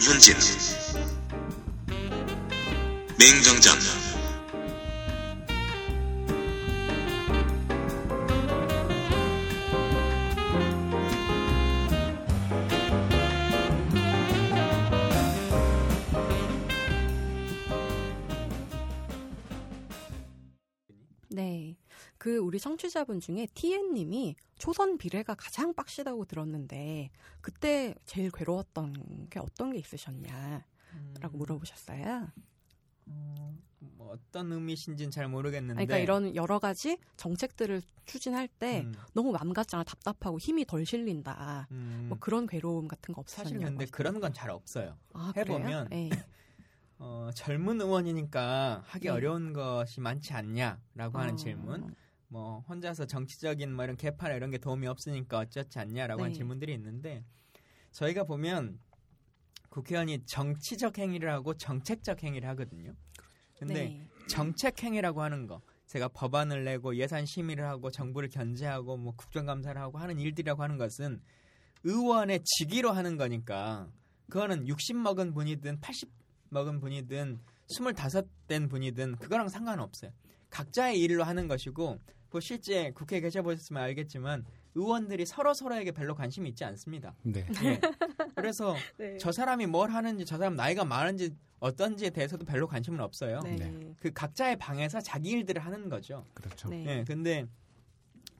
김현진 맹정장 청취자분 중에 TN님이 초선 비례가 가장 빡시다고 들었는데 그때 제일 괴로웠던 게 어떤 게 있으셨냐 라고 음, 물어보셨어요. 어, 뭐 어떤 의미신지는 잘 모르겠는데. 그러니까 이런 여러 가지 정책들을 추진할 때 음, 너무 맘 같잖아 답답하고 힘이 덜 실린다. 음, 뭐 그런 괴로움 같은 거 사실 없으셨냐고. 근데 그런 건 잘 없어요. 아, 해보면? 네. 어, 젊은 의원이니까 하기 네. 어려운 것이 많지 않냐라고 하는 어, 질문. 뭐 혼자서 정치적인 뭐 이런 개파나 이런 게 도움이 없으니까 어쩌지 않냐라고 하는 네. 질문들이 있는데 저희가 보면 국회의원이 정치적 행위를 하고 정책적 행위를 하거든요. 근데 네. 정책 행위라고 하는 거 제가 법안을 내고 예산 심의를 하고 정부를 견제하고 뭐 국정감사를 하고 하는 일들이라고 하는 것은 의원의 직위로 하는 거니까 그거는 60 먹은 분이든 80 먹은 분이든 25된 분이든 그거랑 상관없어요. 각자의 일로 하는 것이고 그 실제 국회에 계셔보셨으면 알겠지만 의원들이 서로 서로에게 별로 관심이 있지 않습니다. 네. 예. 그래서 네. 저 사람이 뭘 하는지 저 사람 나이가 많은지 어떤지에 대해서도 별로 관심은 없어요. 네. 네. 그 각자의 방에서 자기 일들을 하는 거죠. 그렇죠. 네. 예, 근데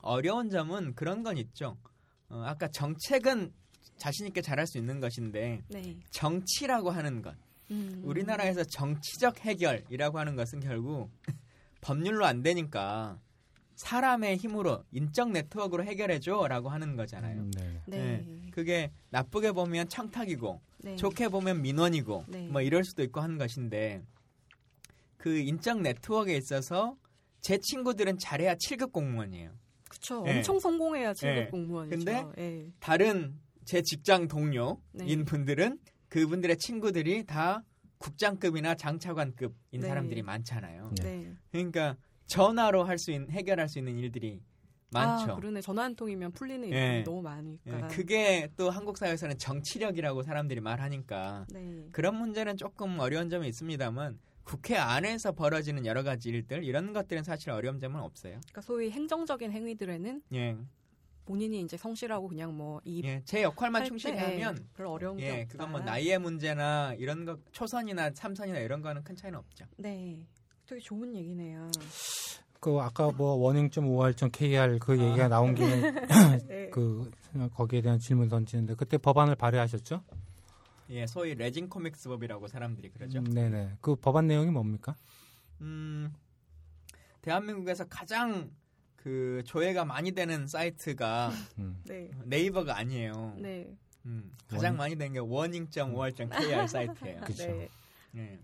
어려운 점은 그런 건 있죠. 어, 아까 정책은 자신 있게 잘할 수 있는 것인데 네. 정치라고 하는 것, 음. 우리나라에서 정치적 해결이라고 하는 것은 결국 법률로 안 되니까 사람의 힘으로 인적 네트워크로 해결해줘라고 하는 거잖아요. 음, 네. 네. 그게 나쁘게 보면 청탁이고 네. 좋게 보면 민원이고 네. 뭐 이럴 수도 있고 하는 것인데 그 인적 네트워크에 있어서 제 친구들은 잘해야 7급 공무원이에요. 그쵸. 예. 엄청 성공해야 7급 예. 공무원이죠. 근데 예. 다른 제 직장 동료인 네. 분들은 그분들의 친구들이 다 국장급이나 장차관급인 네. 사람들이 많잖아요. 네. 네. 그러니까 전화로 할 수 있는 해결할 수 있는 일들이 많죠. 아, 그러네. 전화 한 통이면 풀리는 예. 일이 너무 많으니까. 예, 그게 또 한국 사회에서는 정치력이라고 사람들이 말하니까 네. 그런 문제는 조금 어려운 점이 있습니다만 국회 안에서 벌어지는 여러 가지 일들 이런 것들은 사실 어려운 점은 없어요. 그러니까 소위 행정적인 행위들에는 예, 본인이 이제 성실하고 그냥 뭐이 예, 제 역할만 충실히 하면 별 어려운 게 예, 없다. 그건 뭐 나이의 문제나 이런 거 초선이나 삼선이나 이런 거는 큰 차이는 없죠. 네. 되게 좋은 얘기네요. 그 아까 뭐 원행.5할.kr 그 얘기가 나온 김에 네. 그 거기에 대한 질문 던지는데 그때 법안을 발의하셨죠? 예, 소위 레진 코믹스 법이라고 사람들이 그러죠. 음, 네네. 그 법안 내용이 뭡니까? 음, 대한민국에서 가장 그 조회가 많이 되는 사이트가 음. 네. 네이버가 아니에요. 네. 음, 가장 원- 많이 되는 게 워닝.5할.kr 사이트예요. 그쵸. 네. 예.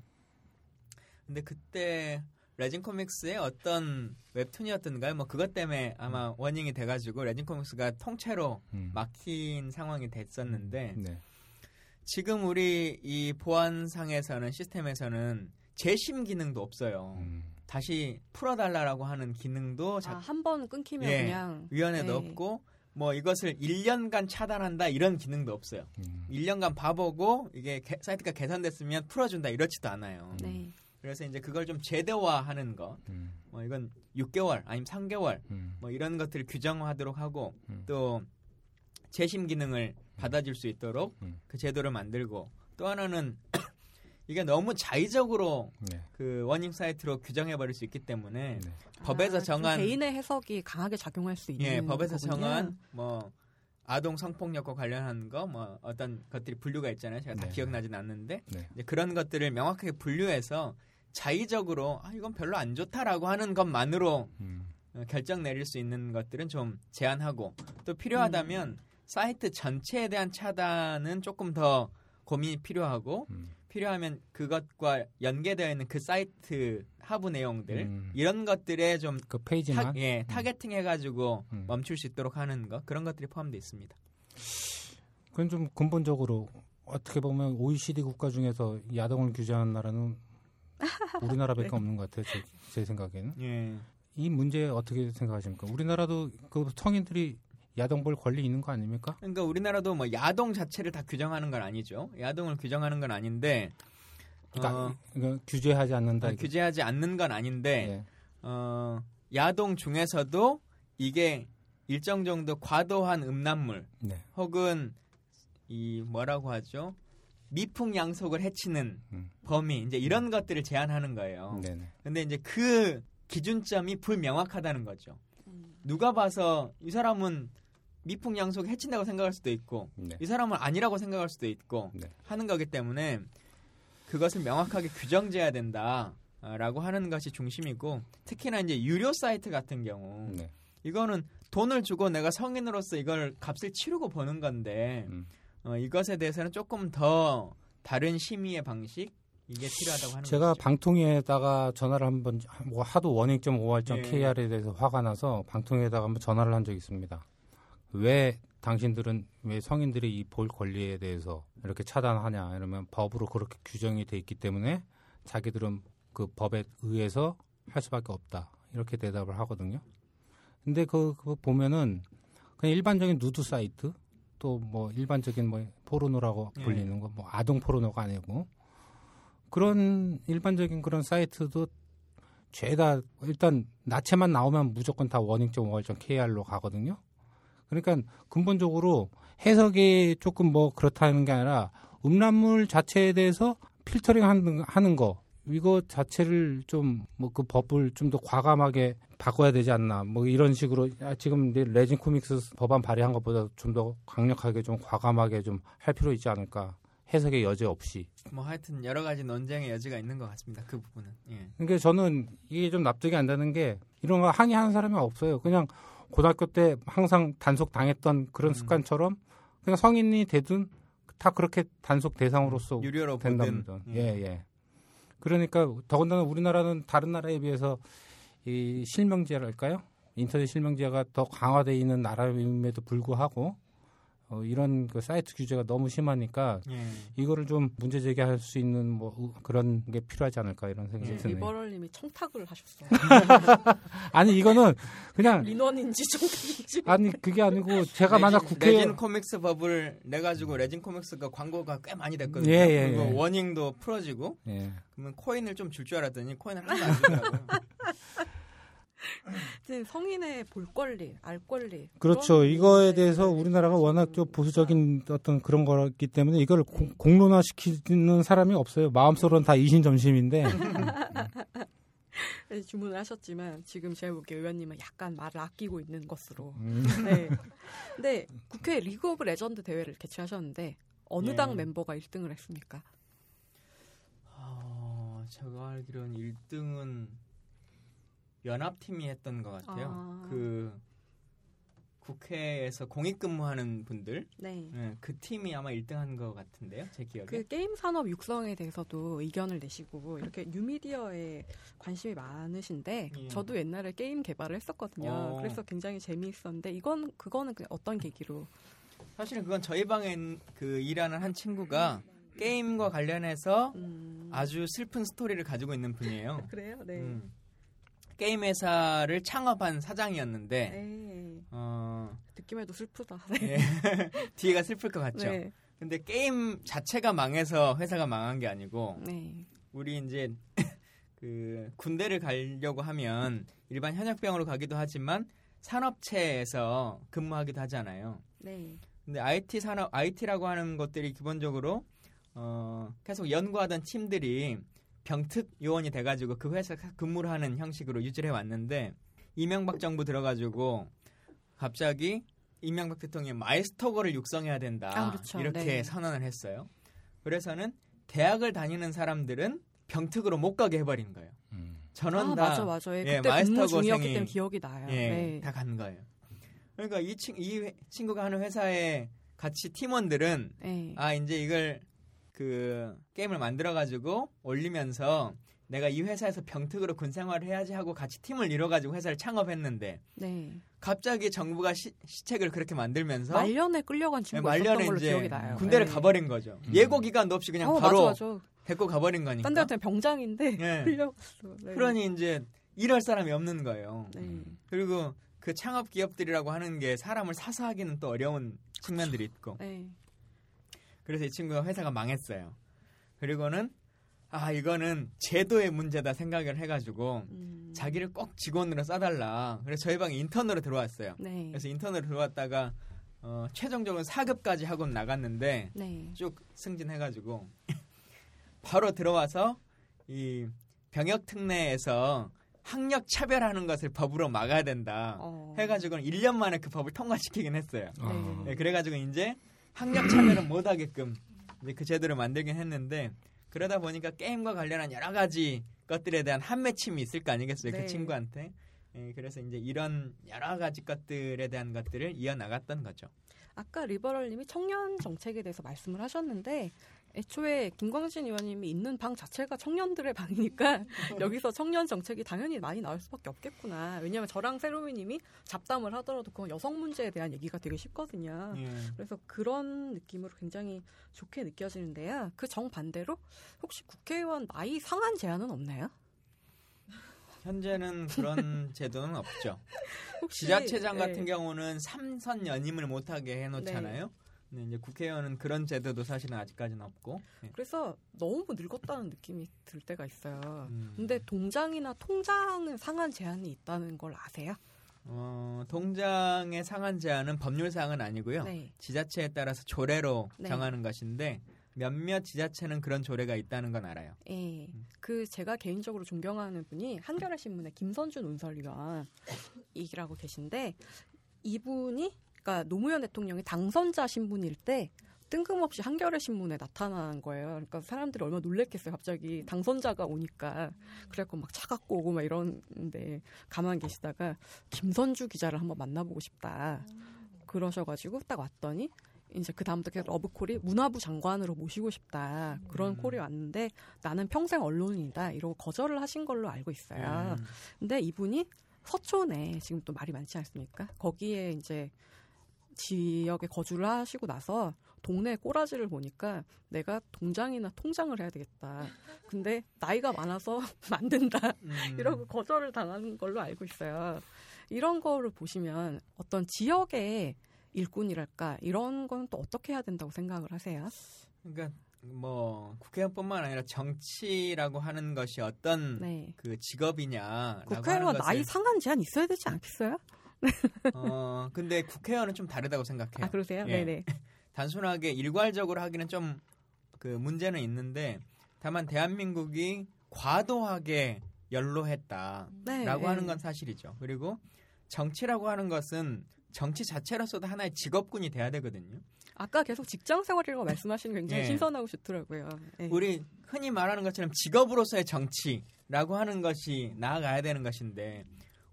근데 그때 레진 코믹스의 어떤 웹툰이었던가요? 뭐 그것 때문에 아마 워닝이 돼가지고 레진 코믹스가 통째로 음. 막힌 상황이 됐었는데 네. 지금 우리 이 보안상에서는 시스템에서는 재심 기능도 없어요. 음. 다시 풀어달라고 하는 기능도 아, 자, 한번 끊기면 예, 그냥 위원회도 네. 없고 뭐 이것을 1년간 차단한다 이런 기능도 없어요. 음. 1년간 봐보고 이게 개- 사이트가 개선됐으면 풀어준다 이렇지도 않아요. 네. 그래서 이제 그걸 좀 제도화하는 것, 음. 뭐 이건 6개월 아니면 3개월 음. 뭐 이런 것들을 규정하도록 하고 음. 또 재심 기능을 받아줄 수 있도록 음. 그 제도를 만들고 또 하나는 이게 너무 자의적으로 네. 그 워닝 사이트로 규정해 버릴 수 있기 때문에 네. 법에서 아, 좀 정한 개인의 해석이 강하게 작용할 수 있는 예 법에서 거군요. 정한 뭐 아동 성폭력과 관련한 거 뭐 어떤 것들이 분류가 있잖아요 제가 다 네. 기억나진 않는데 네. 이제 그런 것들을 명확하게 분류해서 자의적으로 아 이건 별로 안 좋다라고 하는 것만으로 음. 어, 결정 내릴 수 있는 것들은 좀 제한하고 또 필요하다면 음. 사이트 전체에 대한 차단은 조금 더 고민이 필요하고 음. 필요하면 그것과 연계되어 있는 그 사이트 하부 내용들 음. 이런 것들에 좀그 페이지만 타, 예, targeting 해가지고 음. 멈출 수 있도록 하는 것 그런 것들이 포함되어 있습니다. 그건 좀 근본적으로 어떻게 보면 OECD 국가 중에서 이 야동을 규제하는 나라는 우리나라밖에 네. 없는 것 같아요. 제, 제 생각에는 예, 이 문제 어떻게 생각하십니까? 우리나라도 그 성인들이 야동 볼 권리 있는 거 아닙니까? 그러니까 우리나라도 뭐 야동 자체를 다 규정하는 건 아니죠. 야동을 규정하는 건 아닌데 그러니까 어, 규제하지 않는다. 아, 규제하지 않는 건 아닌데 네. 어, 야동 중에서도 이게 일정 정도 과도한 음란물 네. 혹은 이 뭐라고 하죠? 미풍양속을 해치는 음. 범위 이제 이런 것들을 제한하는 거예요. 네네. 근데 이제 그 기준점이 불명확하다는 거죠. 음. 누가 봐서 이 사람은 미풍양속 해친다고 생각할 수도 있고 네. 이 사람은 아니라고 생각할 수도 있고 네. 하는 거기 때문에 그것을 명확하게 규정돼야 된다라고 하는 것이 중심이고 특히나 이제 유료 사이트 같은 경우 네. 이거는 돈을 주고 내가 성인으로서 이걸 값을 치르고 버는 건데 음. 어, 이것에 대해서는 조금 더 다른 심의의 방식 이게 필요하다고 하는 제가 거죠. 방통위에다가 전화를 한번 뭐 하도 원익.5할.kr에 네. 대해서 화가 나서 방통위에다가 한번 전화를 한 적이 있습니다. 왜 당신들은 왜 성인들이 이 볼 권리에 대해서 이렇게 차단하냐 이러면 법으로 그렇게 규정이 돼 있기 때문에 자기들은 그 법에 의해서 할 수밖에 없다 이렇게 대답을 하거든요. 근데 그, 그 보면은 그냥 일반적인 누드 사이트 또 뭐 일반적인 뭐 포르노라고 예. 불리는 거 뭐 아동 포르노가 아니고 그런 일반적인 그런 사이트도 죄다 일단 나체만 나오면 무조건 다 원익.5월.kr로 가거든요. 그러니까 근본적으로 해석이 조금 뭐 그렇다는 게 아니라 음란물 자체에 대해서 필터링 하는, 하는 거 이거 자체를 좀 뭐 그 법을 좀 더 과감하게 바꿔야 되지 않나 뭐 이런 식으로 아, 지금 레진 코믹스 법안 발의한 것보다 좀 더 강력하게 좀 과감하게 좀 할 필요 있지 않을까 해석의 여지 없이 뭐 하여튼 여러 가지 논쟁의 여지가 있는 것 같습니다 그 부분은 예. 그러니까 저는 이게 좀 납득이 안 되는 게 이런 거 항의하는 사람이 없어요 그냥 고등학교 때 항상 단속 당했던 그런 음. 습관처럼 그냥 성인이 되든 다 그렇게 단속 대상으로서 유료로 된답니다. 예, 예. 예. 그러니까 더군다나 우리나라는 다른 나라에 비해서 이 실명제랄까요? 인터넷 실명제가 더 강화되어 있는 나라임에도 불구하고 어, 이런 그 사이트 규제가 너무 심하니까 예. 이거를 좀 문제 제기할 수 있는 뭐 그런 게 필요하지 않을까 이런 생각이 예. 드네요. 리버럴님이 청탁을 하셨어요. 아니 이거는 그냥 민원인지 청탁인지 아니 그게 아니고 제가 레진, 만약 국회 레진 코믹스 법을 내 가지고 레진 코믹스가 광고가 꽤 많이 됐거든요. 예, 예, 그리고 예. warning도 풀어지고 예. 그러면 코인을 좀 줄 줄 알았더니 코인을 하나도 안 주더라고요. 성인의 볼 권리, 알 권리. 그렇죠. 이거에 대해서 우리나라가 워낙 좀 보수적인 어떤 그런 거기 때문에 이걸 공, 공론화 시키는 사람이 없어요. 마음속으로는 다 이심전심인데. 네, 주문을 하셨지만 지금 제가 보기에 의원님은 약간 말을 아끼고 있는 것으로. 음. 네. 근데 국회 리그 오브 레전드 대회를 개최하셨는데 어느 네. 당 멤버가 1등을 했습니까? 어, 제가 알기로는 1등은 연합팀이 했던 것 같아요. 아. 그 국회에서 공익 근무하는 분들, 네. 네, 그 팀이 아마 1등한 것 같은데요, 제 기억에. 그 게임 산업 육성에 대해서도 의견을 내시고 이렇게 뉴미디어에 관심이 많으신데, 예. 저도 옛날에 게임 개발을 했었거든요. 어. 그래서 굉장히 재미있었는데 이건 그거는 어떤 계기로? 사실은 그건 저희 방에 그 일하는 한 친구가 게임과 관련해서 음. 아주 슬픈 스토리를 가지고 있는 분이에요. 그래요, 네. 음. 게임 회사를 창업한 사장이었는데 네. 어, 듣기만 해도 슬프다. 네. 뒤가 슬플 것 같죠. 네. 근데 게임 자체가 망해서 회사가 망한 게 아니고 네. 우리 이제 그 군대를 가려고 하면 일반 현역병으로 가기도 하지만 산업체에서 근무하기도 하잖아요. 네. 근데 IT 산업 IT라고 하는 것들이 기본적으로 어 계속 연구하던 팀들이 병특 요원이 돼가지고 그 회사 근무를 하는 형식으로 유지를 해왔는데 이명박 정부 들어가지고 갑자기 이명박 대통령이 마이스터거를 육성해야 된다 아, 그렇죠. 이렇게 네. 선언을 했어요. 그래서는 대학을 다니는 사람들은 병특으로 못 가게 해버린 거예요. 음. 전원 아, 다 맞아 맞아. 예, 그때 마이스터거생이 때문에 기억이 나요. 예, 네. 다간 거예요. 그러니까 이, 친, 이 친구가 하는 회사에 같이 팀원들은 네. 아 이제 이걸 그 게임을 만들어 가지고 올리면서 내가 이 회사에서 병특으로 군 생활을 해야지 하고 같이 팀을 이뤄 가지고 회사를 창업했는데 네. 갑자기 정부가 시, 책을 그렇게 만들면서 말년에 끌려간 친구가 네, 말년에 걸로 기억이 나요. 군대를 네. 가버린 거죠. 음. 예고 기간도 없이 그냥 어, 바로 맞아, 맞아. 데리고 가버린 거니까. 딴 데한테 병장인데 네. 끌려갔어. 네. 그러니 이제 일할 사람이 없는 거예요. 네. 그리고 그 창업 기업들이라고 하는 게 사람을 사서 하기는 또 어려운 측면들이 있고. 네. 그래서 이 친구가 회사가 망했어요. 그리고는 아 이거는 제도의 문제다 생각을 해가지고 음. 자기를 꼭 직원으로 써달라. 그래서 저희 방에 인턴으로 들어왔어요. 네. 그래서 인턴으로 들어왔다가 어, 최종적으로 4급까지 하고 나갔는데 네. 쭉 승진해가지고 바로 들어와서 이 병역 특례에서 학력 차별하는 것을 법으로 막아야 된다. 어. 해가지고 1년 만에 그 법을 통과시키긴 했어요. 아. 네, 그래가지고 이제 학력 차별은 못하게끔 이제 그 제도를 만들긴 했는데 그러다 보니까 게임과 관련한 여러 가지 것들에 대한 한맺힘이 있을 거 아니겠어요 네. 그 친구한테 예, 그래서 이제 이런 여러 가지 것들에 대한 것들을 이어나갔던 거죠. 아까 리버럴님이 청년 정책에 대해서 말씀을 하셨는데 애초에 김광진 의원님이 있는 방 자체가 청년들의 방이니까 여기서 청년 정책이 당연히 많이 나올 수밖에 없겠구나. 왜냐하면 저랑 세로미님이 잡담을 하더라도 그건 여성 문제에 대한 얘기가 되게 쉽거든요. 예. 그래서 그런 느낌으로 굉장히 좋게 느껴지는데요. 그 정반대로 혹시 국회의원 나이 상한 제한은 없나요? 현재는 그런 제도는 없죠. 혹시 지자체장 예. 같은 경우는 삼선 연임을 못하게 해놓잖아요. 근 데 이제 국회의원은 그런 제도도 사실은 아직까지는 없고. 예. 그래서 너무 늙었다는 느낌이 들 때가 있어요. 음. 근데 동장이나 통장은 상한 제한이 있다는 걸 아세요? 어, 동장의 상한 제한은 법률사항은 아니고요. 네. 지자체에 따라서 조례로 네. 정하는 것인데 몇몇 지자체는 그런 조례가 있다는 건 알아요. 예. 그 제가 개인적으로 존경하는 분이 한겨레 신문의 김선준 운설위원이라고 계신데 이분이 그러니까 노무현 대통령이 당선자 신분일 때 뜬금없이 한겨레 신문에 나타난 거예요. 그러니까 사람들이 얼마나 놀랬겠어요. 갑자기 당선자가 오니까 그래갖고 막 차갖고 오고 막 이러는데 가만 계시다가 김선주 기자를 한번 만나보고 싶다. 그러셔가지고 딱 왔더니 이제 그 다음부터 계속 러브콜이 문화부 장관으로 모시고 싶다 그런 음. 콜이 왔는데 나는 평생 언론인이다 이러고 거절을 하신 걸로 알고 있어요. 음. 근데 이분이 서촌에 지금 또 말이 많지 않습니까? 거기에 이제 지역에 거주를 하시고 나서 동네 꼬라지를 보니까 내가 동장이나 통장을 해야 되겠다. 근데 나이가 많아서 만든다. 음. 이러고 거절을 당한 걸로 알고 있어요. 이런 거를 보시면 어떤 지역의 일꾼이랄까 이런 건 또 어떻게 해야 된다고 생각을 하세요? 그러니까 뭐 국회의원뿐만 아니라 정치라고 하는 것이 어떤 네. 그 직업이냐라고 국회의원 나이 상한 제한 있어야 되지 않겠어요? 어 근데 국회의원은 좀 다르다고 생각해요. 아 그러세요? 예. 네네. 단순하게 일괄적으로 하기는 좀 그 문제는 있는데 다만 대한민국이 과도하게 연로했다라고 네, 하는 네. 건 사실이죠. 그리고 정치라고 하는 것은 정치 자체로서도 하나의 직업군이 돼야 되거든요. 아까 계속 직장 생활이라고 말씀하시는 게 굉장히 예. 신선하고 좋더라고요. 네. 우리 흔히 말하는 것처럼 직업으로서의 정치라고 하는 것이 나아가야 되는 것인데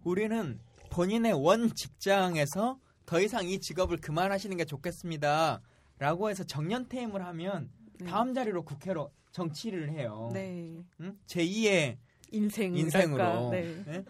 우리는 본인의 원 직장에서 더 이상 이 직업을 그만하시는 게 좋겠습니다 라고 해서 정년 퇴임을 하면 네. 다음 자리로 국회로 정치를 해요. 네. 응? 제2의 인생 인생으로. 네. 예?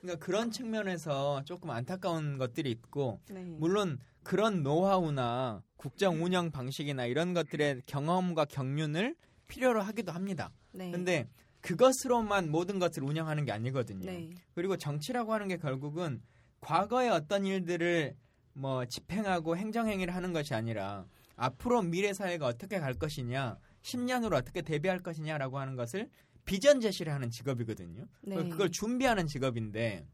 그러니까 그런 측면에서 조금 안타까운 것들이 있고 네. 물론 그런 노하우나 국정 운영 방식이나 이런 것들의 경험과 경륜을 필요로 하기도 합니다. 네. 근데 그것으로만 모든 것을 운영하는 게 아니거든요. 네. 그리고 정치라고 하는 게 결국은 과거의 어떤 일들을 뭐 집행하고 행정행위를 하는 것이 아니라 앞으로 미래 사회가 어떻게 갈 것이냐, 10년 후로 어떻게 대비할 것이냐라고 하는 것을 비전 제시를 하는 직업이거든요. 네. 그걸 준비하는 직업인데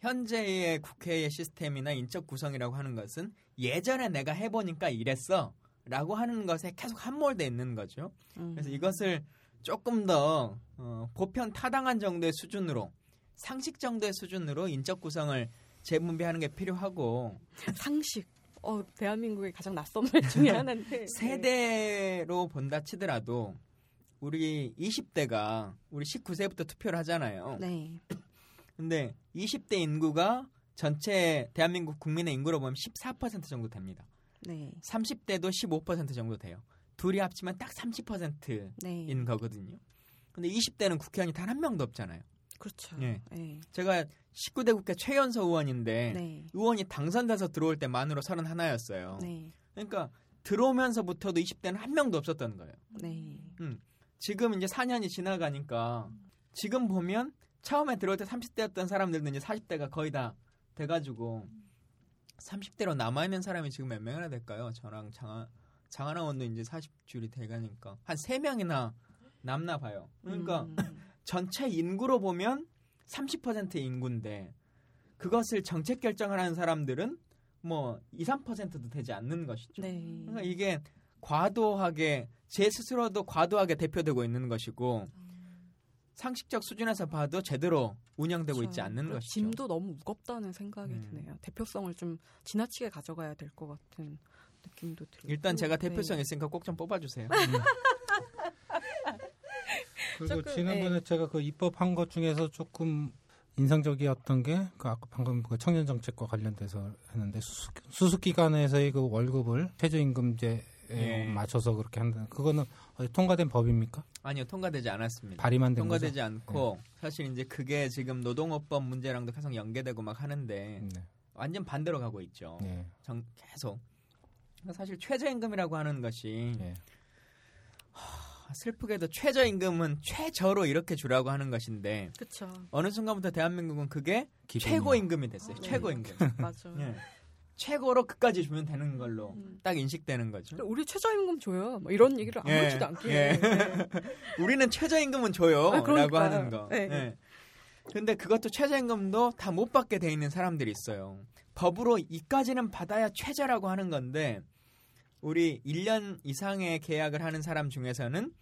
현재의 국회의 시스템이나 인적 구성이라고 하는 것은 예전에 내가 해보니까 이랬어 라고 하는 것에 계속 함몰돼 있는 거죠. 음. 그래서 이것을 조금 더 어, 보편 타당한 정도의 수준으로 상식 정도의 수준으로 인적 구성을 재분배하는 게 필요하고 상식. 어, 대한민국의 가장 낯선 말 중에 하나인데. 세대로 본다 치더라도 우리 20대가 우리 19세부터 투표를 하잖아요. 네. 근데 20대 인구가 전체 대한민국 국민의 인구로 보면 14% 정도 됩니다. 네. 30대도 15% 정도 돼요. 둘이 합치면 딱 30%인 네. 거거든요. 근데 20대는 국회의원이 단 한 명도 없잖아요. 그렇죠. 예. 네. 제가 19대 국회 최연소 의원인데 네. 의원이 당선돼서 들어올 때 만으로 31였어요. 네. 그러니까 들어오면서부터도 20대는 한 명도 없었던 거예요. 네. 지금 이제 4년이 지나가니까 지금 보면 처음에 들어올 때 30대였던 사람들도 이제 40대가 거의 다 돼가지고 30대로 남아있는 사람이 지금 몇 명이나 될까요? 저랑 장하, 장하나 원도 이제 40줄이 돼가니까 한 3명이나 남나 봐요. 그러니까 음. 전체 인구로 보면 30% 인구인데 그것을 정책 결정을 하는 사람들은 뭐 2, 3%도 되지 않는 것이죠. 네. 그러니까 이게 과도하게 제 스스로도 과도하게 대표되고 있는 것이고 상식적 수준에서 봐도 제대로 운영되고 그렇죠. 있지 않는 것이죠. 짐도 너무 무겁다는 생각이 음. 드네요. 대표성을 좀 지나치게 가져가야 될 것 같은 느낌도 들고. 일단 제가 네. 대표성 네. 있으니까 꼭 좀 뽑아주세요. 음. 그리고 조금, 지난번에 네. 제가 그 입법한 것 중에서 조금 인상적이었던 게 그 아까 방금 그 청년 정책과 관련돼서 했는데 수습, 수습 기관에서의 그 월급을 최저임금제 예. 맞춰서 그렇게 한다. 그거는 통과된 법입니까? 아니요, 통과되지 않았습니다. 발의만 된 통과되지 거죠? 않고 네. 사실 이제 그게 지금 노동업법 문제랑도 계속 연계되고 막 하는데 네. 완전 반대로 가고 있죠. 네. 정, 계속. 사실 최저임금이라고 하는 것이 네. 슬프게도 최저임금은 최저로 이렇게 주라고 하는 것인데 그쵸. 어느 순간부터 대한민국은 그게 기본이요. 최고임금이 됐어요. 아, 최고임금. 맞아. 예. 최고로 끝까지 주면 되는 걸로 음. 딱 인식되는 거죠. 우리 최저임금 줘요. 뭐 이런 얘기를 아무렇지도 예, 않게. 예. 네. 우리는 최저임금은 줘요. 아, 라고 하는 거. 네. 예. 근데 그것도 최저임금도 다 못 받게 돼 있는 사람들이 있어요. 법으로 이까지는 받아야 최저라고 하는 건데 우리 1년 이상의 계약을 하는 사람 중에서는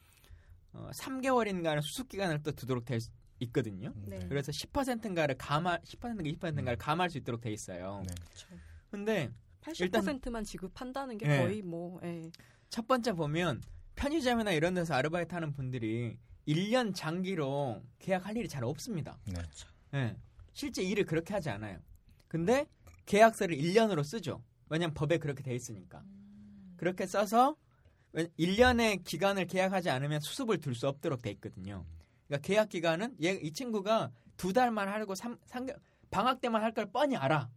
어, 3개월인가는 수습 기간을 또 두도록 돼 있거든요. 네. 그래서 10%인가를 감할 10%인가 20%인가를 감할 수 있도록 돼 있어요. 네. 그렇죠. 근데 80%만 지급한다는 게 네. 거의 뭐. 예. 첫 번째 보면 편의점이나 이런 데서 아르바이트 하는 분들이 1년 장기로 계약할 일이 잘 없습니다. 네. 네. 실제 일을 그렇게 하지 않아요. 근데 계약서를 1년으로 쓰죠. 왜냐면 법에 그렇게 돼 있으니까. 음. 그렇게 써서 1년의 기간을 계약하지 않으면 수습을 둘 수 없도록 돼 있거든요. 그러니까 계약 기간은 얘, 이 친구가 두 달만 하고 3, 3개월, 방학 때만 할 걸 뻔히 알아.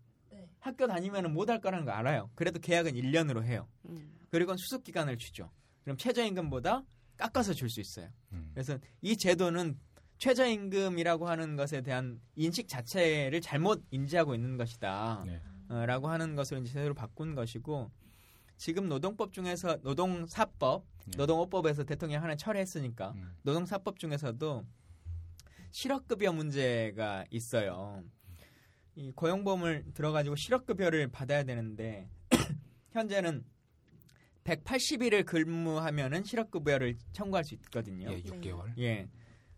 학교 다니면 못 할 거라는 거 알아요. 그래도 계약은 1년으로 해요. 음. 그리고 수습 기간을 주죠. 그럼 최저임금보다 깎아서 줄 수 있어요. 음. 그래서 이 제도는 최저임금이라고 하는 것에 대한 인식 자체를 잘못 인지하고 있는 것이다. 네. 어, 라고 하는 것을 이제 제대로 바꾼 것이고 지금 노동법 중에서 노동사법, 네. 노동업법에서 대통령이 하나 철회했으니까 음. 노동사법 중에서도 실업급여 문제가 있어요. 이 고용보험을 들어가지고 실업급여를 받아야 되는데 현재는 180일을 근무하면은 실업급여를 청구할 수 있거든요. 예, 6개월. 예.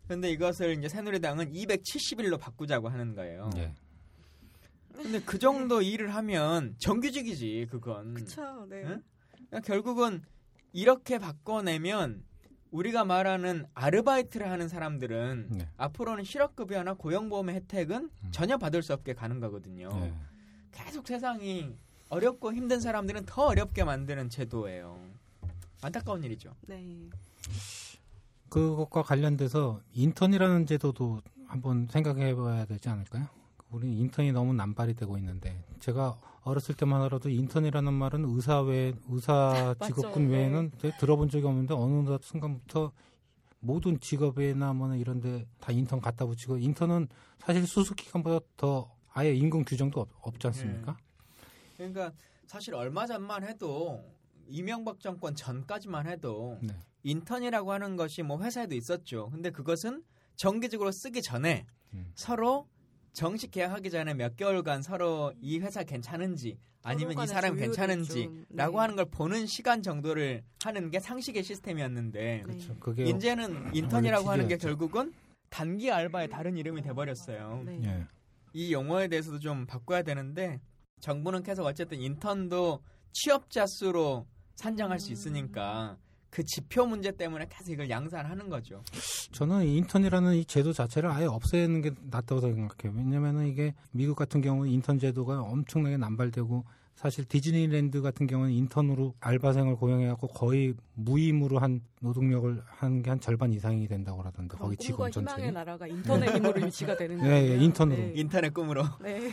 근데 이것을 이제 새누리당은 270일로 바꾸자고 하는 거예요. 예. 근데 그 정도 일을 하면 정규직이지 그건. 그렇죠. 네. 응? 그러니까 결국은 이렇게 바꿔내면 우리가 말하는 아르바이트를 하는 사람들은 네. 앞으로는 실업급여나 고용보험의 혜택은 음. 전혀 받을 수 없게 가는 거거든요. 네. 계속 세상이 어렵고 힘든 사람들은 더 어렵게 만드는 제도예요. 안타까운 일이죠. 네. 그것과 관련돼서 인턴이라는 제도도 한번 생각해 봐야 되지 않을까요? 우리 인턴이 너무 남발이 되고 있는데 제가 어렸을 때만 하더라도 인턴이라는 말은 의사 외 의사 직업군 네. 외에는 네. 들어본 적이 없는데 어느 순간부터 모든 직업에나 뭐나 이런데 다 인턴 갖다 붙이고 인턴은 사실 수습 기간보다 더 아예 임금 규정도 없, 지 않습니까? 네. 그러니까 사실 얼마 전만 해도 이명박 정권 전까지만 해도 네. 인턴이라고 하는 것이 뭐 회사에도 있었죠. 근데 그것은 정기적으로 쓰기 전에 음. 서로 정식 계약하기 전에 몇 개월간 서로 이 회사 괜찮은지 아니면 이 사람 괜찮은지라고 네. 하는 걸 보는 시간 정도를 하는 게 상식의 시스템이었는데 그렇죠. 그게 이제는 인턴이라고 하는 게 결국은 단기 알바의 다른 이름이 돼버렸어요. 네. 예. 이 용어에 대해서도 좀 바꿔야 되는데 정부는 계속 어쨌든 인턴도 취업자 수로 산정할 수 있으니까 그 지표 문제 때문에 계속 이걸 양산하는 거죠. 저는 인턴이라는 이 제도 자체를 아예 없애는 게 낫다고 생각해요. 왜냐면은 이게 미국 같은 경우는 인턴 제도가 엄청나게 남발되고 사실 디즈니랜드 같은 경우는 인턴으로 알바생을 고용해갖고 거의 무임으로 한 노동력을 한 게 한 절반 이상이 된다고 그러던데 거기 직원 전체. 희망의 나라가 인턴의 힘으로 유지가 되는 거예요. 네, 네, 인턴으로. 네. 인터넷 꿈으로. 네.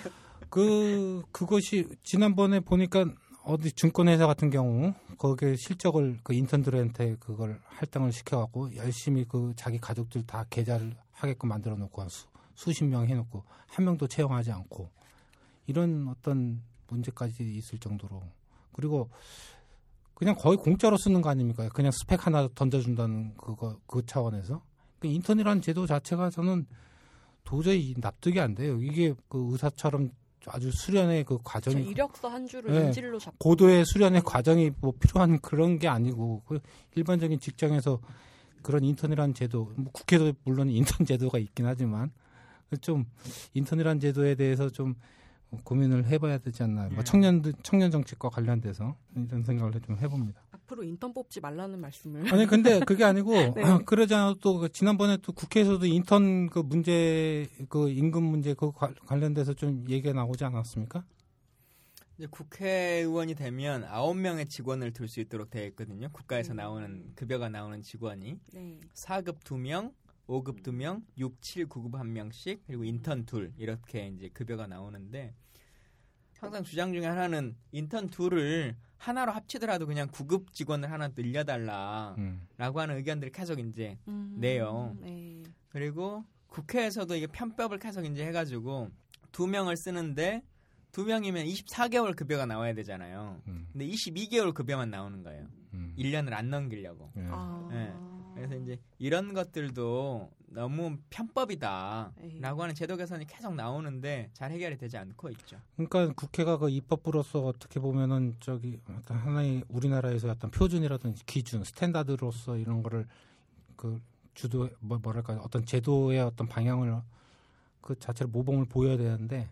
그 그것이 지난번에 보니까 어디 증권회사 같은 경우 거기에 실적을 그 인턴들한테 그걸 할당을 시켜갖고 열심히 그 자기 가족들 다 계좌를 하게끔 만들어 놓고 수, 수십 명 해놓고 한 명도 채용하지 않고 이런 어떤 문제까지 있을 정도로 그리고 그냥 거의 공짜로 쓰는 거 아닙니까? 그냥 스펙 하나 던져준다는 그거 그 차원에서 그 인턴이라는 제도 자체가 저는 도저히 납득이 안 돼요. 이게 그 의사처럼 아주 수련의 그 과정이 그렇죠. 이력서 한 줄을 네. 인질로 잡고 고도의 수련의 과정이 뭐 필요한 그런 게 아니고 그 일반적인 직장에서 그런 인턴이라는 제도 뭐 국회도 물론 인턴 제도가 있긴 하지만 좀 인턴이라는 제도에 대해서 좀 고민을 해봐야 되지 않나 뭐 예. 청년 청년 정책과 관련돼서 이런 생각을 좀 해봅니다. 앞으로 인턴 뽑지 말라는 말씀을 아니 근데 그게 아니고 네. 그러지 않아도 또그 지난번에 또 국회에서도 인턴 그 문제 그 임금 문제 그 관- 관련돼서 좀 얘기가 나오지 않았습니까? 이제 국회의원이 되면 9명의 직원을 둘 수 있도록 되어 있거든요. 국가에서 음. 나오는 급여가 나오는 직원이 네. 4급 2명, 5급 2명, 6, 7, 9급 1명씩 그리고 인턴 둘 이렇게 이제 급여가 나오는데 항상 주장 중에 하나는 인턴 둘을 하나로 합치더라도 그냥 9급 직원을 하나 늘려달라라고 음. 하는 의견들이 계속 이제 음, 네요. 네. 그리고 국회에서도 이게 편법을 계속 이제 해가지고 두 명을 쓰는데 두 명이면 24개월 급여가 나와야 되잖아요. 음. 근데 22개월 급여만 나오는 거예요. 음. 1년을 안 넘기려고. 예. 아. 네. 그래서 이제 이런 것들도 너무 편법이다라고 에이. 하는 제도 개선이 계속 나오는데 잘 해결이 되지 않고 있죠. 그러니까 국회가 그 입법부로서 어떻게 보면은 저기 어떤 하나의 우리나라에서 어떤 표준이라든지 기준, 스탠다드로서 이런 거를 그 주도 뭐 뭐랄까 어떤 제도의 어떤 방향을 그 자체를 모범을 보여야 되는데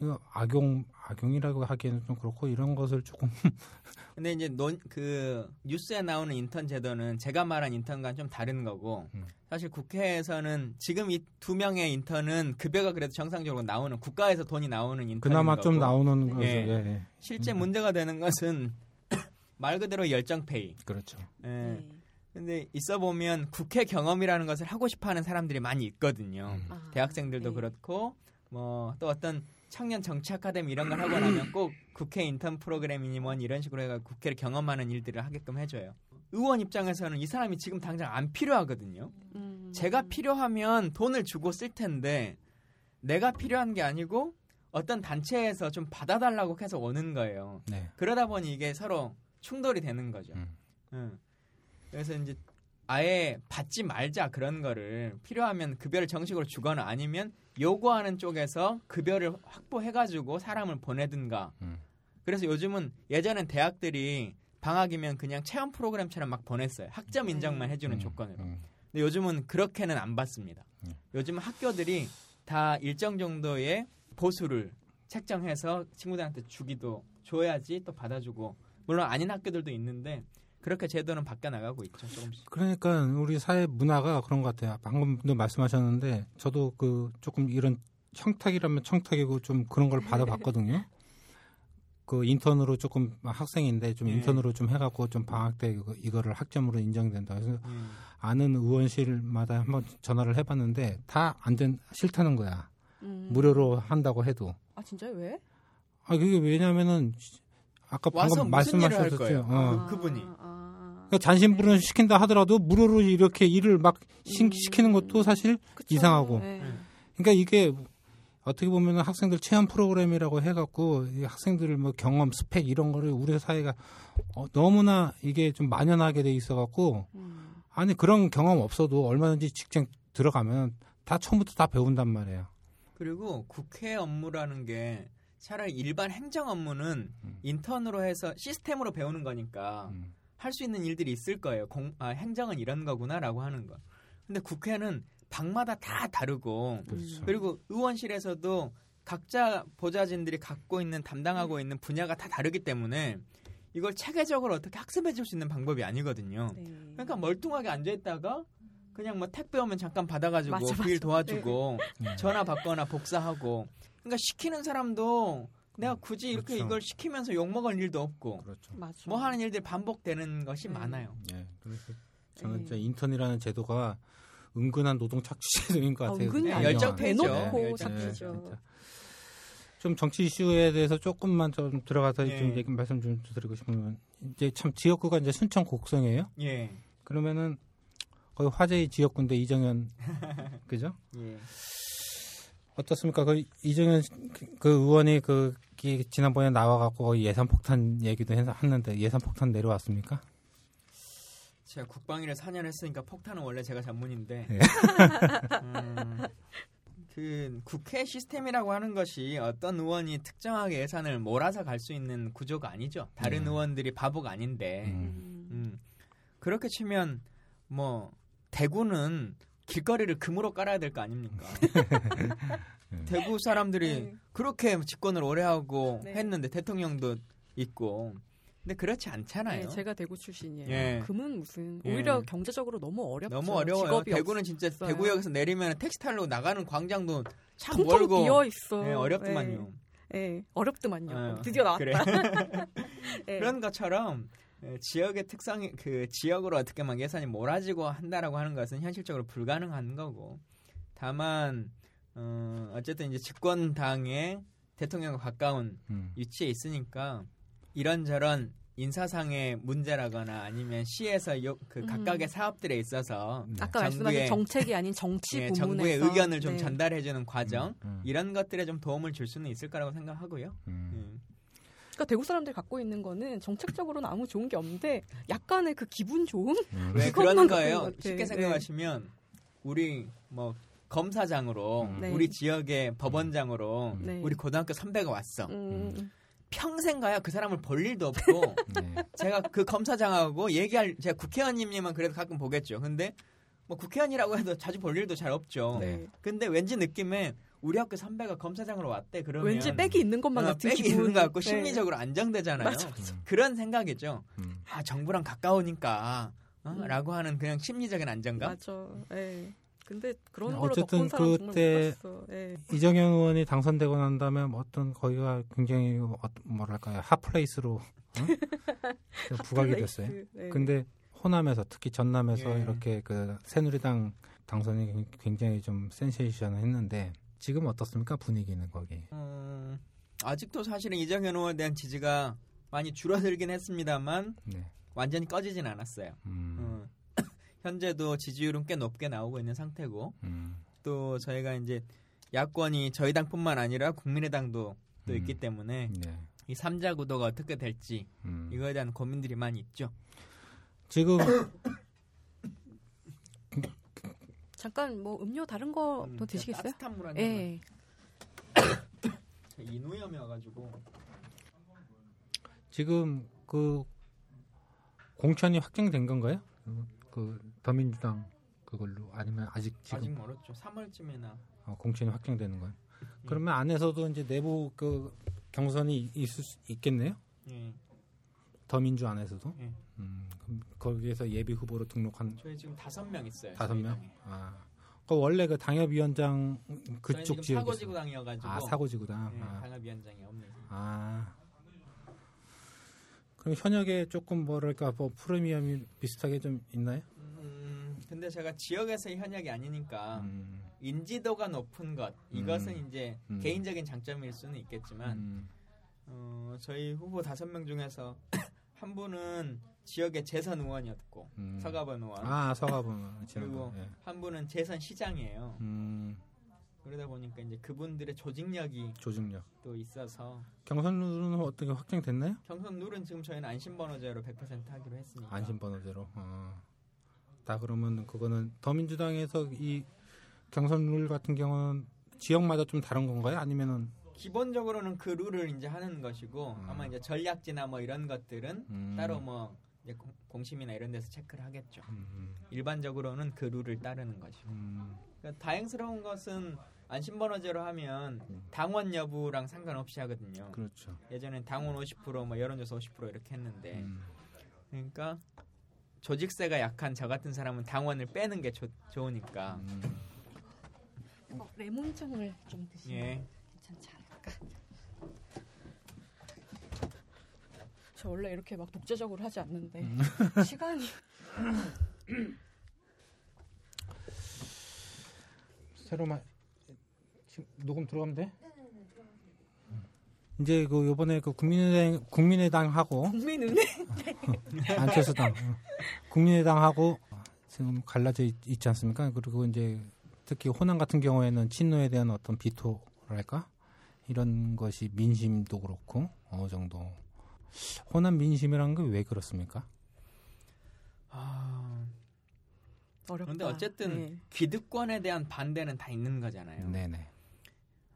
이거 악용 악용이라고 하기에는 좀 그렇고 이런 것을 조금 근데 이제 논, 그 뉴스에 나오는 인턴 제도는 제가 말한 인턴과는 좀 다른 거고 음. 사실 국회에서는 지금 이 두 명의 인턴은 급여가 그래도 정상적으로 나오는 국가에서 돈이 나오는 인턴인 그나마 좀 거고 나오는 거죠. 예. 예, 예. 실제 음. 문제가 되는 것은 말 그대로 열정 페이. 그렇죠. 예. 네. 근데 있어 보면 국회 경험이라는 것을 하고 싶어 하는 사람들이 많이 있거든요. 음. 아, 대학생들도 네. 그렇고 뭐 또 어떤 청년 정치 아카데미 이런 걸 하고 나면 꼭 국회 인턴 프로그램이니 뭐 이런 식으로 해가 국회를 경험하는 일들을 하게끔 해줘요. 의원 입장에서는 이 사람이 지금 당장 안 필요하거든요. 음. 제가 필요하면 돈을 주고 쓸 텐데 내가 필요한 게 아니고 어떤 단체에서 좀 받아달라고 계속 오는 거예요. 네. 그러다 보니 이게 서로 충돌이 되는 거죠. 음. 응. 그래서 이제 아예 받지 말자 그런 거를 필요하면 급여를 정식으로 주거나 아니면 요구하는 쪽에서 급여를 확보해가지고 사람을 보내든가. 음. 그래서 요즘은 예전엔 대학들이 방학이면 그냥 체험 프로그램처럼 막 보냈어요. 학점 인정만 해주는 음. 조건으로. 음. 근데 요즘은 그렇게는 안 받습니다. 음. 요즘 학교들이 다 일정 정도의 보수를 책정해서 친구들한테 주기도 줘야지 또 받아주고 물론 아닌 학교들도 있는데 그렇게 제도는 바뀌어 나가고 있죠 조금씩. 그러니까 우리 사회 문화가 그런 것 같아요. 방금도 말씀하셨는데 저도 그 조금 이런 청탁이라면 청탁이고 좀 그런 걸 받아봤거든요. 그 인턴으로 조금 학생인데 좀 예. 인턴으로 좀 해갖고 좀 방학 때 이거- 이거를 학점으로 인정된다. 그래서 음. 아는 의원실마다 한번 전화를 해봤는데 다 안 된 싫다는 거야. 음. 무료로 한다고 해도. 아 진짜 요? 왜? 아 그게 왜냐면은 아까 방금 무슨 일을 할 말씀하셨죠. 거예요? 어. 아, 그분이. 아. 그러니까 잔심부름 시킨다 하더라도 무료로 이렇게 일을 막 시, 음. 시키는 것도 사실 그쵸. 이상하고. 네. 음. 그러니까 이게 어떻게 보면 학생들 체험 프로그램이라고 해갖고 이 학생들 뭐 경험 스펙 이런 거를 우리 사회가 어, 너무나 이게 좀 만연하게 돼 있어갖고 음. 아니 그런 경험 없어도 얼마든지 직장 들어가면 다 처음부터 다 배운단 말이에요. 그리고 국회 업무라는 게 차라리 일반 행정 업무는 음. 인턴으로 해서 시스템으로 배우는 거니까 음. 할수 있는 일들이 있을 거예요. 공, 아, 행정은 이런 거구나라고 하는 거. 근데 국회는 방마다 다 다르고 그렇죠. 그리고 의원실에서도 각자 보좌진들이 갖고 있는 담당하고 있는 분야가 다 다르기 때문에 이걸 체계적으로 어떻게 학습해 줄 수 있는 방법이 아니거든요. 네. 그러니까 멀뚱하게 앉아 있다가 그냥 뭐 택배 오면 잠깐 받아가지고 맞아, 그일 맞아. 도와주고 네. 전화 받거나 복사하고 그러니까 시키는 사람도 내가 굳이 이렇게 그렇죠. 이걸 시키면서 욕 먹을 일도 없고 그렇죠. 뭐 하는 일들이 반복되는 것이 네. 많아요. 예. 그래서 저는 네. 진짜 인턴이라는 제도가 은근한 노동 착취 제도인 것 아, 같아요. 은근히 네, 아니죠. 열정. 대놓고 네, 잡히죠. 진짜. 좀 정치 이슈에 대해서 조금만 좀 들어가서 예. 좀 얘기 말씀 좀 드리고 싶으면 이제 참 지역구가 이제 순천 곡성이에요. 예. 그러면은 거의 화제의 지역구인데 이정현 그죠? 예. 어떻습니까? 그 이정현 그 의원이 그 지난번에 나와갖고 예산 폭탄 얘기도 했는데 예산 폭탄 내려왔습니까? 제가 국방위를 4년 했으니까 폭탄은 원래 제가 전문인데 네. 음, 그 국회 시스템이라고 하는 것이 어떤 의원이 특정하게 예산을 몰아서 갈 수 있는 구조가 아니죠. 다른 네. 의원들이 바보가 아닌데 음. 음, 그렇게 치면 뭐 대구는 길거리를 금으로 깔아야 될 거 아닙니까? 네. 대구 사람들이 네. 그렇게 집권을 오래 하고 네. 했는데 대통령도 있고 근데 그렇지 않잖아요. 네, 제가 대구 출신이에요. 예. 금은 무슨 예. 오히려 예. 경제적으로 너무 어렵죠. 너무 어려워요. 대구는 진짜 없어요. 대구역에서 내리면 택시 타러 나가는 광장도 참 멀고 비어 있어. 예, 어렵더만요. 예, 예 어렵더만요. 어, 드디어 나왔다. 그래. 예. 그런 것처럼 지역의 특성이 그 지역으로 어떻게 막 예산이 몰아지고 한다라고 하는 것은 현실적으로 불가능한 거고 다만 어, 어쨌든 이제 집권 당의 대통령과 가까운 음. 위치에 있으니까 이런저런 인사상의 문제라거나 아니면 시에서 요, 그 음. 각각의 사업들에 있어서 네. 아까 말씀하신 정책이 아닌 정치 예, 정부의 의견을 좀 네. 전달해주는 과정 음, 음. 이런 것들에 좀 도움을 줄 수는 있을 거라고 생각하고요. 음. 음. 그러니까 대구 사람들이 갖고 있는 거는 정책적으로는 아무 좋은 게 없는데 약간의 그 기분 좋음 음. 네, 그런 거예요. 쉽게 네. 생각하시면 우리 뭐 검사장으로 네. 우리 지역의 법원장으로 네. 우리 고등학교 선배가 왔어. 평생 가야 그 사람을 볼 일도 없고 네. 제가 그 검사장하고 얘기할 제가 국회의원님만 그래도 가끔 보겠죠. 근데 뭐 국회의원이라고 해도 자주 볼 일도 잘 없죠. 네. 근데 왠지 느낌에 우리 학교 선배가 검사장으로 왔대 그러면 왠지 빽이 있는 것만 어, 같은 빽이 기분. 있는 것 같고 네. 심리적으로 안정되잖아요. 맞아, 맞아. 그런 생각이죠. 음. 아 정부랑 가까우니까 어? 음. 라고 하는 그냥 심리적인 안정감. 맞아. 네. 근데 그런 걸로 어쨌든 그때 네. 이정현 의원이 당선되고 난 다음에 어떤 거기가 굉장히 뭐랄까요 핫플레이스로 응? 부각이 됐어요. 네. 근데 호남에서 특히 전남에서 예. 이렇게 그 새누리당 당선이 굉장히 좀 센세이션했는데 지금 어떻습니까 분위기는 거기? 음, 아직도 사실은 이정현 의원에 대한 지지가 많이 줄어들긴 했습니다만 네. 완전히 꺼지진 않았어요. 음. 음. 현재도 지지율은 꽤 높게 나오고 있는 상태고 음. 또 저희가 이제 야권이 저희 당뿐만 아니라 국민의당도 또 음. 있기 때문에 네. 이 삼자 구도가 어떻게 될지 음. 이거에 대한 고민들이 많이 있죠. 지금 잠깐 뭐 음료 다른 거도 음, 드시겠어요? 따뜻한 물한 예. 인후염이 와가지고 지금 그 공천이 확정된 건가요? 그 더민주당 그걸로 아니면 아직 지금 아직 멀었죠. 3월쯤에나 어, 공천이 확정되는 건. 예. 그러면 안에서도 이제 내부 그 경선이 있을 수 있겠네요. 예. 더민주 안에서도. 예. 음, 그럼 거기에서 예비 후보로 등록한 저희 지금 다섯 명 있어요. 다섯 명. 아. 그 원래 그 당협위원장 그쪽 지역 사고지구당이어가지고 아 사고지구당 예, 아. 당협위원장이 없는 아 그럼 현역에 조금 뭐랄까 뭐 프리미엄이 비슷하게 좀 있나요? 음, 근데 제가 지역에서의 현역이 아니니까 음. 인지도가 높은 것 이것은 음. 이제 음. 개인적인 장점일 수는 있겠지만 음. 어, 저희 후보 다섯 명 중에서 한 분은 지역의 재선 의원이었고 음. 서가번 의원 아 서가번 의원 그리고 예. 한 분은 재선 시장이에요. 그러다 보니까 이제 그분들의 조직력이 조직력 또 있어서 경선 룰은 어떻게 확정됐나요? 경선 룰은 지금 저희는 안심 번호제로 100% 하기로 했습니다. 안심 번호제로. 어. 다 그러면 그거는 더민주당에서 이 경선 룰 같은 경우는 지역마다 좀 다른 건가요? 아니면은 기본적으로는 그 룰을 이제 하는 것이고 음. 아마 이제 전략지나 뭐 이런 것들은 음. 따로 뭐 공심이나 이런 데서 체크를 하겠죠. 음. 일반적으로는 그 룰을 따르는 것이고. 음. 그러니까 다행스러운 것은 안심번호제로 하면 음. 당원 여부랑 상관없이 하거든요. 그렇죠. 예전엔 당원 50%뭐 여론조사 50% 이렇게 했는데 음. 그러니까 조직세가 약한 저 같은 사람은 당원을 빼는 게 조, 좋으니까. 음. 어, 레몬즙을 좀 드시면 예. 않을까? 저 원래 이렇게 막 독재적으로 하지 않는데. 음. 시간이. 새로만 녹음 들어가면 돼? 이제 그 요번에 그 국민의당 국민의당하고 국민은행? 안철수당 국민의당하고 지금 갈라져 있, 지 않습니까? 그리고 이제 특히 호남 같은 경우에는 친노에 대한 어떤 비토랄까 이런 것이 민심도 그렇고 어느 정도 호남 민심이라는 게 왜 그렇습니까? 아, 어렵다. 그런데 어쨌든 네. 기득권에 대한 반대는 다 있는 거잖아요. 네네.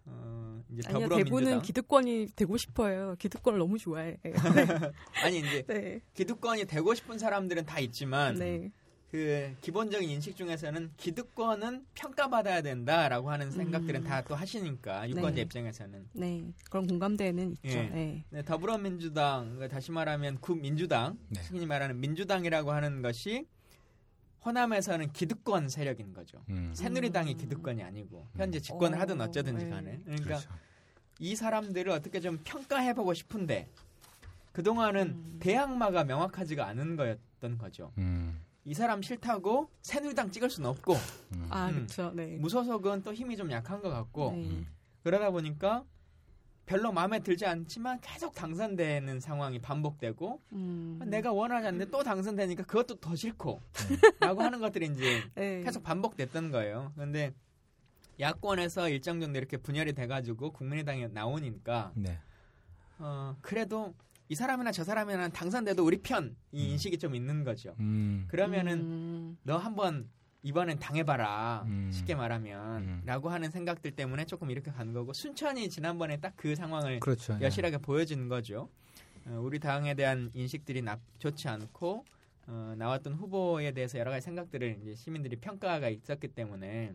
어, 이제 아니요, 대부는 기득권이 되고 싶어요. 기득권을 너무 좋아해. 아니 이제 네. 기득권이 되고 싶은 사람들은 다 있지만 네. 그 기본적인 인식 중에서는 기득권은 평가받아야 된다라고 하는 생각들은 음. 다또 하시니까 유권자 네. 입장에서는 네. 그런 공감대는 있죠. 예. 네. 네, 더불어민주당 그러니까 다시 말하면 구민주당 네. 흔히 말하는 민주당이라고 하는 것이 호남에서는 기득권 세력인 거죠. 음. 새누리당이 음. 기득권이 아니고 현재 집권을 어, 하든 어쩌든지 네. 간에 그러니까 그렇죠. 이 사람들을 어떻게 좀 평가해보고 싶은데 그 동안은 음. 대항마가 명확하지가 않은 거였던 거죠. 음. 이 사람 싫다고 새누리당 찍을 수는 없고 음. 아, 음. 그렇죠. 네. 무소속은 또 힘이 좀 약한 것 같고 네. 음. 그러다 보니까 별로 마음에 들지 않지만 계속 당선되는 상황이 반복되고 음. 내가 원하지 않는데 또 당선되니까 그것도 더 싫고 라고 하는 것들이 이제 네. 계속 반복됐던 거예요. 근데 야권에서 일정 정도 이렇게 분열이 돼가지고 국민의당이 나오니까 네. 어, 그래도 이 사람이나 저 사람이나 당선돼도 우리 편이 음. 인식이 좀 있는 거죠. 음. 그러면은 음. 너 한번 이번엔 당해봐라 음. 쉽게 말하면 음. 라고 하는 생각들 때문에 조금 이렇게 간 거고 순천이 지난번에 딱 그 상황을 그렇죠. 예. 여실하게 보여준 거죠. 어, 우리 당에 대한 인식들이 나, 좋지 않고 어, 나왔던 후보에 대해서 여러 가지 생각들을 이제 시민들이 평가가 있었기 때문에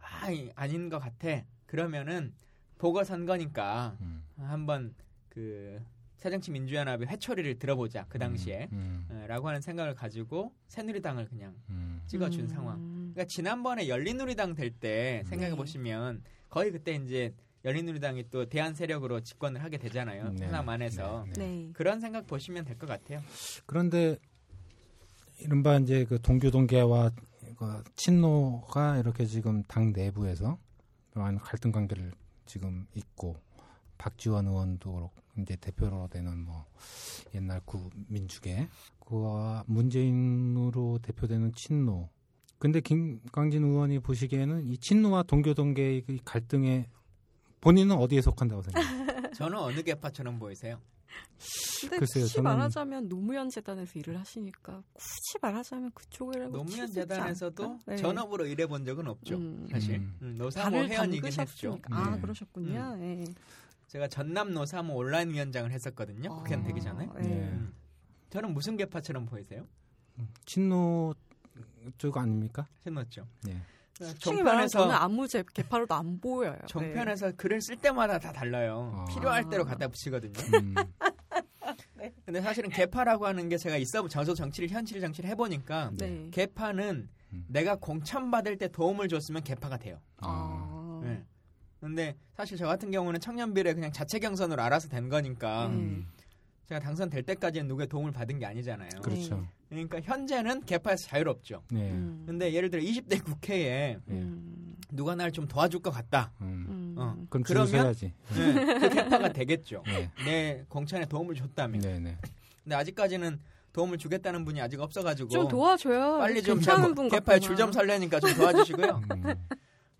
아 이- 아닌 것 같아. 그러면은 보궐선거니까 음. 한번 그 새정치 민주연합의 회초리를 들어보자 그 당시에 음. 어, 라고 하는 생각을 가지고 새누리당을 그냥 음. 찍어준 음. 상황. 그러니까 지난번에 열린우리당 될 때 생각해 네. 보시면 거의 그때 이제 열린우리당이 또 대한 세력으로 집권을 하게 되잖아요. 네. 안에서 네, 네. 네. 그런 생각 보시면 될 것 같아요. 그런데 이른바 이제 그 동교동계와 그 친노가 이렇게 지금 당 내부에서 많은 갈등 관계를 지금 있고 박지원 의원도 그렇고 이제 대표로 되는 뭐 옛날 구 민주계 그와 문재인으로 대표되는 친노. 근데 김광진 의원이 보시기에는 이 친노와 동교동계의 이 갈등에 본인은 어디에 속한다고 생각해요? 저는 어느 계파처럼 보이세요? 근데 글쎄요, 굳이 저는- 말하자면 노무현 재단에서 일을 하시니까 굳이 말하자면 그쪽이라고 노무현 재단에서도? 네. 전업으로 일해본 적은 없죠. 음. 사실 음. 음, 노사모 회원이긴 했죠. 아 네. 그러셨군요. 예. 제가 전남 노사모 온라인 위원장을 했었거든요. 국회의원 되기 전에. 아, 예. 네. 음. 저는 무슨 계파처럼 보이세요? 친노 쪽 아닙니까? 신났죠. 네. 솔직히 말하면 저는 종편에서 아무 제 개파로도 안 보여요. 네. 종편에서 글을 쓸 때마다 다 달라요. 아. 필요할 대로 갖다 붙이거든요. 음. 근데 사실은 개파라고 하는 게 제가 있어 저도 정치를 현실 정치를 해보니까 네. 네. 개파는 음. 내가 공천 받을 때 도움을 줬으면 개파가 돼요. 아. 네. 근데 사실 저 같은 경우는 청년비례 그냥 자체 경선으로 알아서 된 거니까 네. 음. 제가 당선될 때까지는 누구의 도움을 받은 게 아니잖아요. 그렇죠. 그러니까 현재는 개파에서 자유롭죠. 네. 음. 근데 예를 들어 20대 국회에 예. 음. 누가 날 좀 도와줄 것 같다. 음. 음. 어. 그럼 그러면-. 네, 그 개파가 되겠죠. 네. 내 공천에 도움을 줬다면. 네, 네. 근데 아직까지는 도움을 주겠다는 분이 아직 없어가지고 좀 도와줘요. 빨리 좀분 개파에. 줄 좀 설려니까 좀 도와주시고요.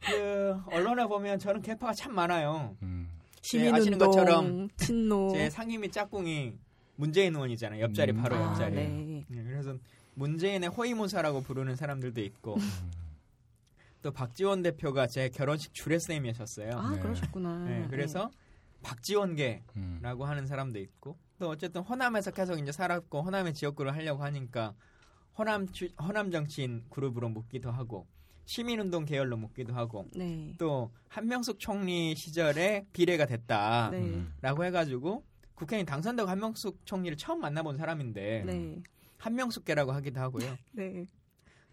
음. 그 언론에 보면 저는 개파가 참 많아요. 음. 예, 아시는 시민운동, 것처럼 친노. 제 상임위 짝꿍이 문재인 의원이잖아요. 옆자리 음. 바로 아, 옆자리. 네. 예, 그래서 문재인의 호위무사라고 부르는 사람들도 있고 또 박지원 대표가 제 결혼식 주례쌤이셨어요. 아 네. 그러셨구나. 예, 그래서 박지원계라고 음. 하는 사람도 있고 또 어쨌든 호남에서 계속 이제 살았고 호남의 지역구를 하려고 하니까 호남 주- 호남 정치인 그룹으로 묶기도 하고 시민운동 계열로 묶기도 하고 네. 또 한명숙 총리 시절에 비례가 됐다라고 네. 음. 해가지고 국회의원 당선되고 한명숙 총리를 처음 만나본 사람인데 네. 한명숙계라고 하기도 하고요. 네.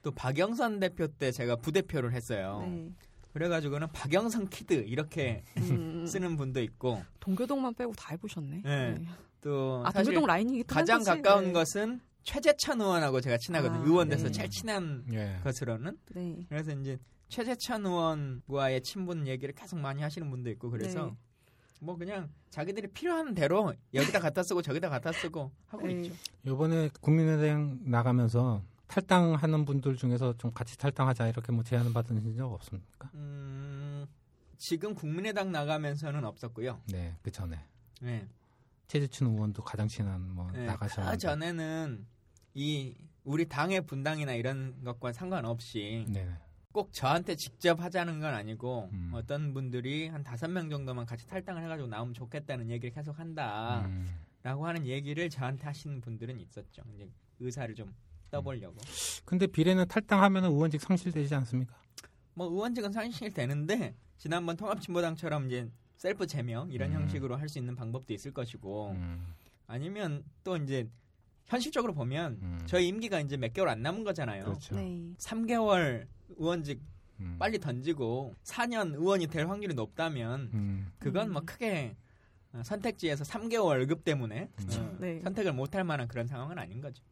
또 박영선 대표 때 제가 부대표를 했어요. 네. 그래가지고는 박영선 키드 이렇게 음, 쓰는 분도 있고 동교동만 빼고 다 해보셨네. 네. 또아 동교동 라인이기 때문에 가장? 가까운 네. 것은 최재천 의원하고 제가 친하거든요. 아, 의원 돼서 네. 제일 친한 예. 것으로는 네. 그래서 이제 최재천 의원과의 친분 얘기를 계속 많이 하시는 분도 있고 그래서 네. 뭐 그냥 자기들이 필요한 대로 여기다 갖다 쓰고 저기다 갖다 쓰고 하고 네. 있죠. 요번에 국민의당 나가면서 탈당하는 분들 중에서 좀 같이 탈당하자 이렇게 뭐 제안을 받으신 적 없습니까? 음, 지금 국민의당 나가면서는 없었고요. 네, 그 전에. 네. 최재춘 의원도 가장 친한 뭐 네, 나가셨는데. 그 전에는 이 우리 당의 분당이나 이런 것과 상관없이 네. 꼭 저한테 직접 하자는 건 아니고 음. 어떤 분들이 한 다섯 명 정도만 같이 탈당을 해가지고 나오면 좋겠다는 얘기를 계속 한다라고 음. 하는 얘기를 저한테 하시는 분들은 있었죠. 이제 의사를 좀 떠보려고. 근데 비례는 탈당하면 의원직 상실되지 않습니까? 뭐 의원직은 상실 되는데 지난번 통합진보당처럼 이제 셀프 제명 이런 음. 형식으로 할 수 있는 방법도 있을 것이고 음. 아니면 또 이제 현실적으로 보면 음. 저희 임기가 이제 몇 개월 안 남은 거잖아요. 그렇죠. 네. 3개월 의원직 음. 빨리 던지고 4년 의원이 될 확률이 높다면 음. 그건 뭐 음. 크게 어, 선택지에서 3개월 월급 때문에. 어, 네. 선택을 못할 만한 그런 상황은 아닌 거죠.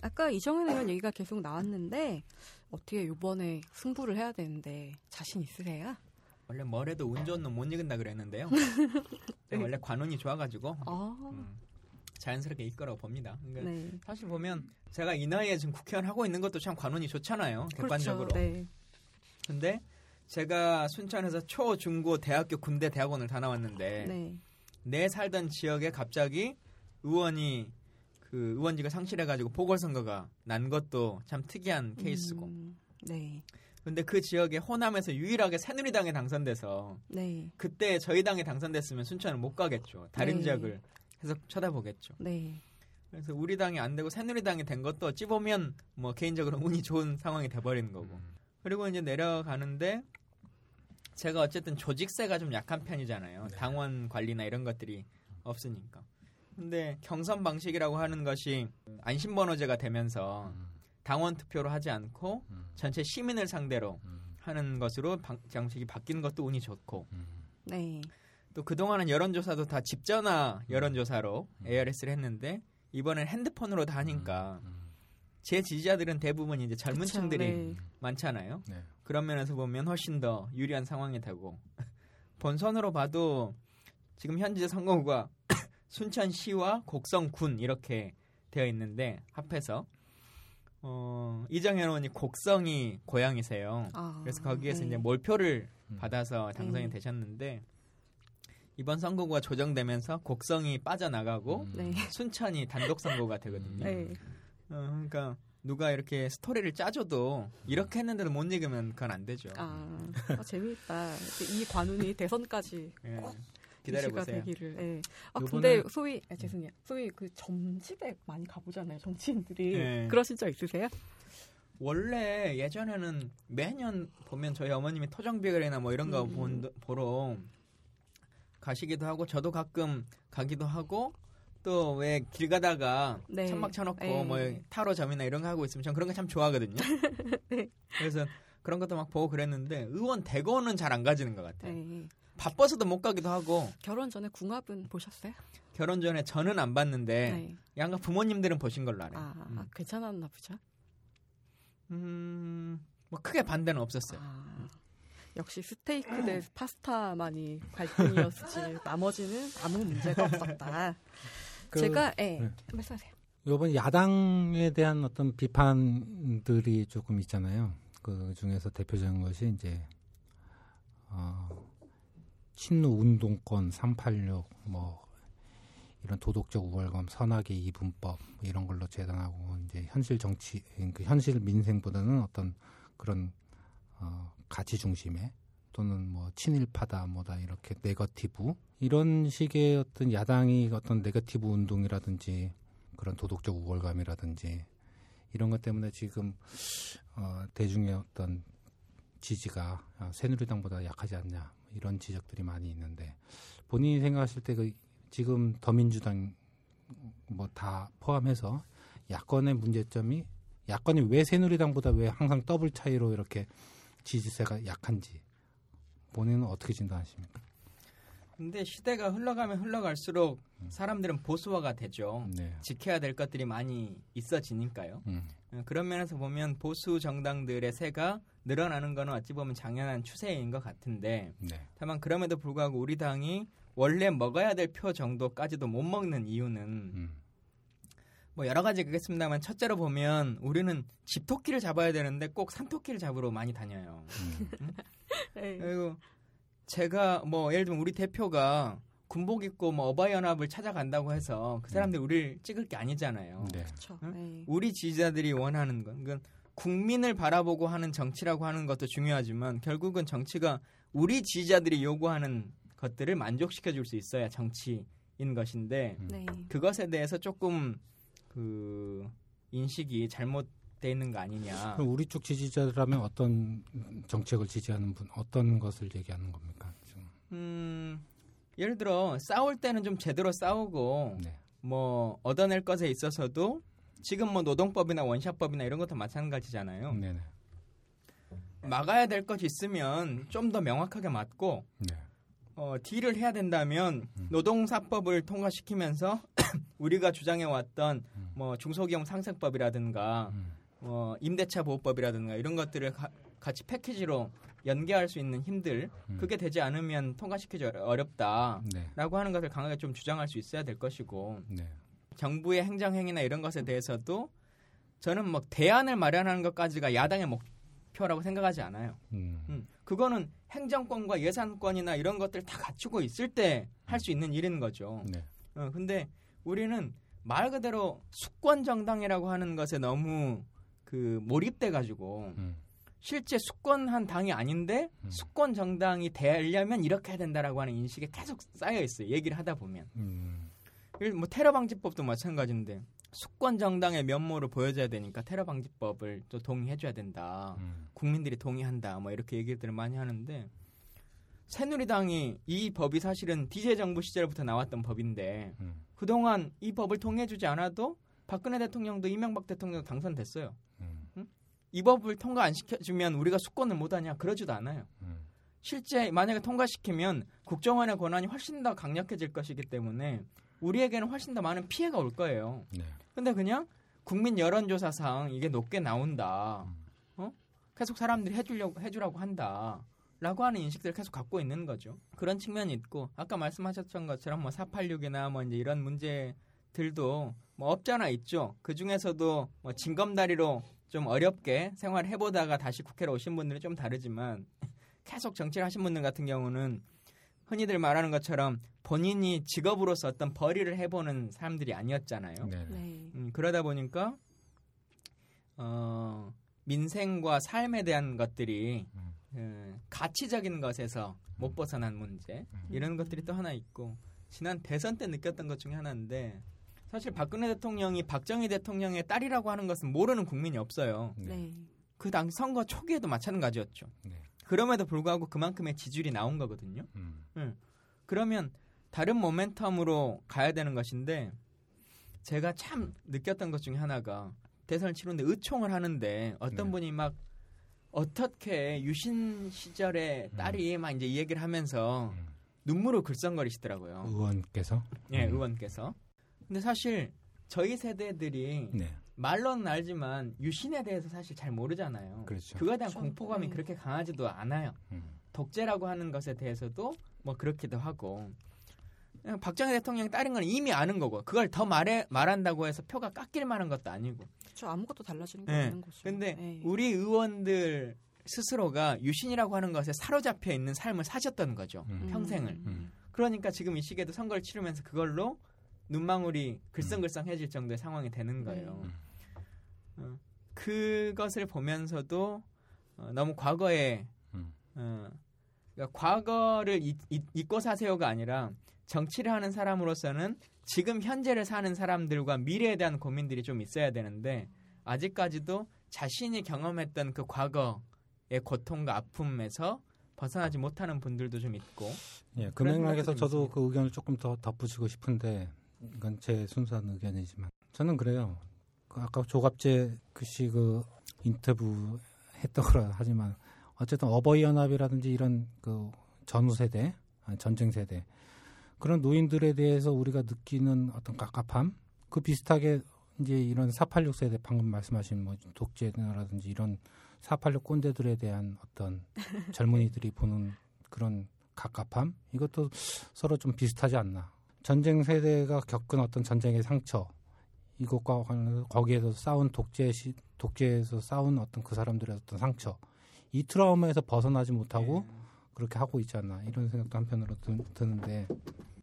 아까 이정현 의원 얘기가 계속 나왔는데 어떻게 이번에 승부를 해야 되는데 자신 있으세요? 원래 뭐래도 운 좋은 놈 못 이긴다 그랬는데요. 네. 원래 관운이 좋아가지고 아, 음, 자연스럽게 이끌어 봅니다. 그러니까 네. 사실 보면 제가 이 나이에 지금 국회의원 하고 있는 것도 참 관운이 좋잖아요. 객관적으로. 그렇죠. 네. 근데 제가 순천에서 초, 중고, 대학교, 군대, 대학원을 다 나왔는데 네. 내 살던 지역에 갑자기 의원이 그 의원직을 상실해가지고 보궐선거가 난 것도 참 특이한 케이스고. 음, 네. 근데 그 지역에 호남에서 유일하게 새누리당에 당선돼서 네. 그때 저희 당에 당선됐으면 순천은 못 가겠죠. 다른 네. 지역을 계속 쳐다보겠죠. 네. 그래서 우리 당이 안 되고 새누리당이 된 것도 어찌 보면 뭐 개인적으로 운이 좋은 상황이 돼버리는 거고. 그리고 이제 내려가는데 제가 어쨌든 조직세가 좀 약한 편이잖아요. 네. 당원 관리나 이런 것들이 없으니까. 근데 경선 방식이라고 하는 것이 안심번호제가 되면서 음. 당원 투표로 하지 않고 음. 전체 시민을 상대로 음. 하는 것으로 방, 방식이 바뀌는 것도 운이 좋고 음. 네. 또 그동안은 여론조사도 다 집전화 여론조사로 음. ARS를 했는데 이번엔 핸드폰으로 다 하니까 음. 제 지지자들은 대부분 이제 젊은 그쵸, 층들이 네. 많잖아요. 네. 그런 면에서 보면 훨씬 더 유리한 상황이 되고 본선으로 봐도 지금 현재 선거구가 순천시와 곡성군 이렇게 되어 있는데 합해서 어, 이정현 의원이 곡성이 고향이세요. 아, 그래서 거기에서 네. 이제 몰표를 음. 받아서 당선이 네. 되셨는데 이번 선거구가 조정되면서 곡성이 빠져나가고 음. 네. 순천이 단독 선거가 되거든요. 네. 어, 그러니까 누가 이렇게 스토리를 짜줘도 이렇게 했는데도 못 이기면 그건 안 되죠. 아, 아, 재미있다. 이 관운이 대선까지 예. 기대가 기다려보세요. 되기를. 예. 아 근데 소위 아, 죄송해요. 소위 그 점집에 많이 가보잖아요. 정치인들이 네. 그러신 적 있으세요? 원래 예전에는 매년 보면 저희 어머님이 토정비결이나 뭐 이런 거 음. 본, 보러 가시기도 하고 저도 가끔 가기도 하고 또 왜 길 가다가 네. 천막 쳐놓고 네. 뭐 타로점이나 이런 거 하고 있으면 전 그런 거 참 좋아하거든요. 네. 그래서 그런 것도 막 보고 그랬는데 의원 대거는 잘 안 가지는 것 같아요. 네. 바빠서도 못 가기도 하고 결혼 전에 궁합은 보셨어요? 결혼 전에 저는 안 봤는데 네. 양가 부모님들은 보신 걸로 알아요. 아, 음. 아, 괜찮았나 보죠. 음, 뭐 크게 반대는 없었어요. 아, 역시 스테이크 대 파스타만이 갈등이었지 나머지는 아무 문제가 없었다. 그- 제가 예, 네. 말씀하세요. 이번 야당에 대한 어떤 비판들이 조금 있잖아요. 그 중에서 대표적인 것이 이제 어, 친노 운동권 386뭐 이런 도덕적 우월감, 선악의 이분법 뭐 이런 걸로 재단하고 이제 현실 정치, 그 현실 민생보다는 어떤 그런 어, 가치 중심의 또는 뭐 친일파다 뭐다 이렇게 네거티브 이런 식의 어떤 야당이 어떤 네거티브 운동이라든지 그런 도덕적 우월감이라든지 이런 것 때문에 지금 어, 대중의 어떤 지지가 어, 새누리당보다 약하지 않냐 이런 지적들이 많이 있는데 본인이 생각하실 때 그 지금 더민주당 뭐 다 포함해서 야권의 문제점이 야권이 왜 새누리당보다 왜 항상 더블 차이로 이렇게 지지세가 약한지 본인은 어떻게 진단하십니까? 근데 시대가 흘러가면 흘러갈수록 음. 사람들은 보수화가 되죠. 네. 지켜야 될 것들이 많이 있어지니까요. 음. 어, 그런 면에서 보면 보수 정당들의 세가 늘어나는 거는 어찌 보면 당연한 추세인 것 같은데 네. 다만 그럼에도 불구하고 우리 당이 원래 먹어야 될 표 정도까지도 못 먹는 이유는 음. 뭐 여러 가지 그겠습니다만 첫째로 보면 우리는 집토끼를 잡아야 되는데 꼭 산토끼를 잡으러 많이 다녀요. 음. 그리고 제가 뭐 예를 들면 우리 대표가 군복 입고 뭐 어바이 연합을 찾아간다고 해서 그 사람들이 음. 우리를 찍을 게 아니잖아요. 네. 응? 네. 우리 지지자들이 원하는 건 그건 국민을 바라보고 하는 정치라고 하는 것도 중요하지만 결국은 정치가 우리 지지자들이 요구하는 것들을 만족시켜 줄 수 있어야 정치인 것인데 음. 네. 그것에 대해서 조금 그 인식이 잘못돼 있는 거 아니냐. 그럼 우리 쪽 지지자라면 어떤 정책을 지지하는 분, 어떤 것을 얘기하는 겁니까? 음, 예를 들어 싸울 때는 좀 제대로 싸우고 네. 뭐 얻어낼 것에 있어서도 지금 뭐 노동법이나 원샷법이나 이런 것도 마찬가지잖아요. 네네. 막아야 될 것이 있으면 좀 더 명확하게 맞고 네. 어, 딜을 해야 된다면 음. 노동사법을 통과시키면서 우리가 주장해왔던 음. 뭐 중소기업 상생법이라든가 음. 뭐 임대차 보호법이라든가 이런 것들을 가, 같이 패키지로 연계할 수 있는 힘들 음. 그게 되지 않으면 통과시키기 어렵다라고 네. 하는 것을 강하게 좀 주장할 수 있어야 될 것이고 네. 정부의 행정 행위나 이런 것에 대해서도 저는 뭐 대안을 마련하는 것까지가 야당의 목표라고 생각하지 않아요. 음. 음. 그거는 행정권과 예산권이나 이런 것들 다 갖추고 있을 때 할 수 있는 일인 거죠. 네. 어, 근데 우리는 말 그대로 수권 정당이라고 하는 것에 너무 그 몰입돼 가지고 음. 실제 수권한 당이 아닌데 음. 수권 정당이 되려면 이렇게 해야 된다라고 하는 인식에 계속 쌓여 있어요. 얘기를 하다 보면. 음. 뭐 테러 방지법도 마찬가지인데 수권 정당의 면모를 보여줘야 되니까 테러 방지법을 또 동의해 줘야 된다. 음. 국민들이 동의한다. 뭐 이렇게 얘기들을 많이 하는데 새누리당이 이 법이 사실은 디제 정부 시절부터 나왔던 법인데 음. 그동안 이 법을 통해주지 않아도 박근혜 대통령도 이명박 대통령도 당선됐어요. 음. 응? 이 법을 통과 안 시켜주면 우리가 수권을 못하냐 그러지도 않아요. 음. 실제 만약에 통과시키면 국정원의 권한이 훨씬 더 강력해질 것이기 때문에 우리에게는 훨씬 더 많은 피해가 올 거예요. 네. 근데 그냥 국민 여론조사상 이게 높게 나온다. 음. 어? 계속 사람들이 해주려고 해주라고 한다. 라고 하는 인식들을 계속 갖고 있는 거죠. 그런 측면이 있고 아까 말씀하셨던 것처럼 뭐 486이나 뭐 이제 이런 문제들도 뭐 없잖아 있죠. 그 중에서도 뭐 징검다리로 좀 어렵게 생활해 보다가 다시 국회로 오신 분들은 좀 다르지만 계속 정치를 하신 분들 같은 경우는 흔히들 말하는 것처럼 본인이 직업으로서 어떤 벌이를 해보는 사람들이 아니었잖아요. 네. 네. 음, 그러다 보니까 어, 민생과 삶에 대한 것들이 음. 그, 가치적인 것에서 못 벗어난 문제 음. 이런 것들이 또 하나 있고 지난 대선 때 느꼈던 것 중에 하나인데 사실 박근혜 대통령이 박정희 대통령의 딸이라고 하는 것은 모르는 국민이 없어요. 네. 그당 선거 초기에도 마찬가지였죠. 네. 그럼에도 불구하고 그만큼의 지지율이 나온 거거든요. 음. 응. 그러면 다른 모멘텀으로 가야 되는 것인데 제가 참 느꼈던 것 중에 하나가 대선을 치르는데 의총을 하는데 어떤 네. 분이 막 어떻게 유신 시절에 음. 딸이 음. 막 이제 이 얘기를 하면서 음. 눈물을 글썽거리시더라고요. 의원께서? 네, 음. 의원께서. 근데 사실 저희 세대들이 네. 말로는 알지만 유신에 대해서 사실 잘 모르잖아요. 그렇죠. 그거에 대한 그렇죠. 공포감이 네. 그렇게 강하지도 않아요. 음. 독재라고 하는 것에 대해서도 뭐 그렇기도 하고 박정희 대통령이 따른 건 이미 아는 거고 그걸 더 말해 말한다고 해서 표가 깎일 만한 것도 아니고. 그렇죠. 아무것도 달라지는 게 네. 없는 거죠. 근데 네. 우리 의원들 스스로가 유신이라고 하는 것에 사로잡혀 있는 삶을 사셨던 거죠. 음. 평생을. 음. 그러니까 지금 이 시기에도 선거를 치르면서 그걸로 눈망울이 글썽글썽해질 정도의 상황이 되는 거예요. 음. 어, 그것을 보면서도 어, 너무 과거에 음. 어, 그러니까 과거를 잊, 잊고 사세요가 아니라 정치를 하는 사람으로서는 지금 현재를 사는 사람들과 미래에 대한 고민들이 좀 있어야 되는데 아직까지도 자신이 경험했던 그 과거의 고통과 아픔에서 벗어나지 못하는 분들도 좀 있고. 예, 그 맥락에서 저도 그 의견을 조금 더 덧붙이고 싶은데 이건 제 순수한 의견이지만 저는 그래요. 그 아까 조갑재 그씨 그 인터뷰 했던 거라 하지만 어쨌든 어버이 연합이라든지 이런 그 전후 세대, 전쟁 세대 그런 노인들에 대해서 우리가 느끼는 어떤 깝깝함? 그 비슷하게 이제 이런 486 세대 방금 말씀하신 뭐 독재라든지 이런 486 꼰대들에 대한 어떤 젊은이들이 보는 그런 갑갑함? 이것도 서로 좀 비슷하지 않나? 전쟁 세대가 겪은 어떤 전쟁의 상처 이것과 관련해서 거기에서 싸운 독재 시 독재에서 싸운 어떤 그 사람들의 어떤 상처 이 트라우마에서 벗어나지 못하고 네. 그렇게 하고 있잖아 이런 생각도 한편으로 드, 드는데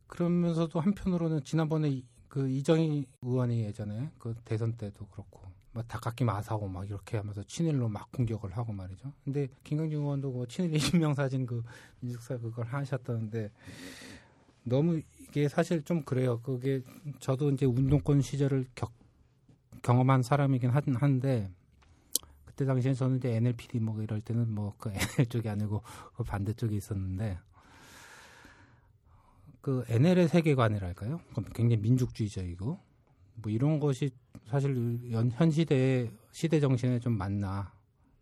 그러면서도 한편으로는 지난번에 그 이정희 의원이 예전에 그 대선 때도 그렇고 막 닭깎기 마사고 막 이렇게 하면서 친일로 막 공격을 하고 말이죠. 근데 김강진 의원도 그 친일 20명 사진 그 민식사 그걸 하셨다는데 너무 이게 사실 좀 그래요. 그게 저도 이제 운동권 시절을 격, 경험한 사람이긴 한, 한데 그때 당시에 저는 이제 NLPD 뭐 이럴 때는 뭐 그 NL 쪽이 아니고 그 반대 쪽에 있었는데 그 NL의 세계관이랄까요? 굉장히 민족주의적이고 뭐 이런 것이 사실 연, 현 시대의 시대 정신에 좀 맞나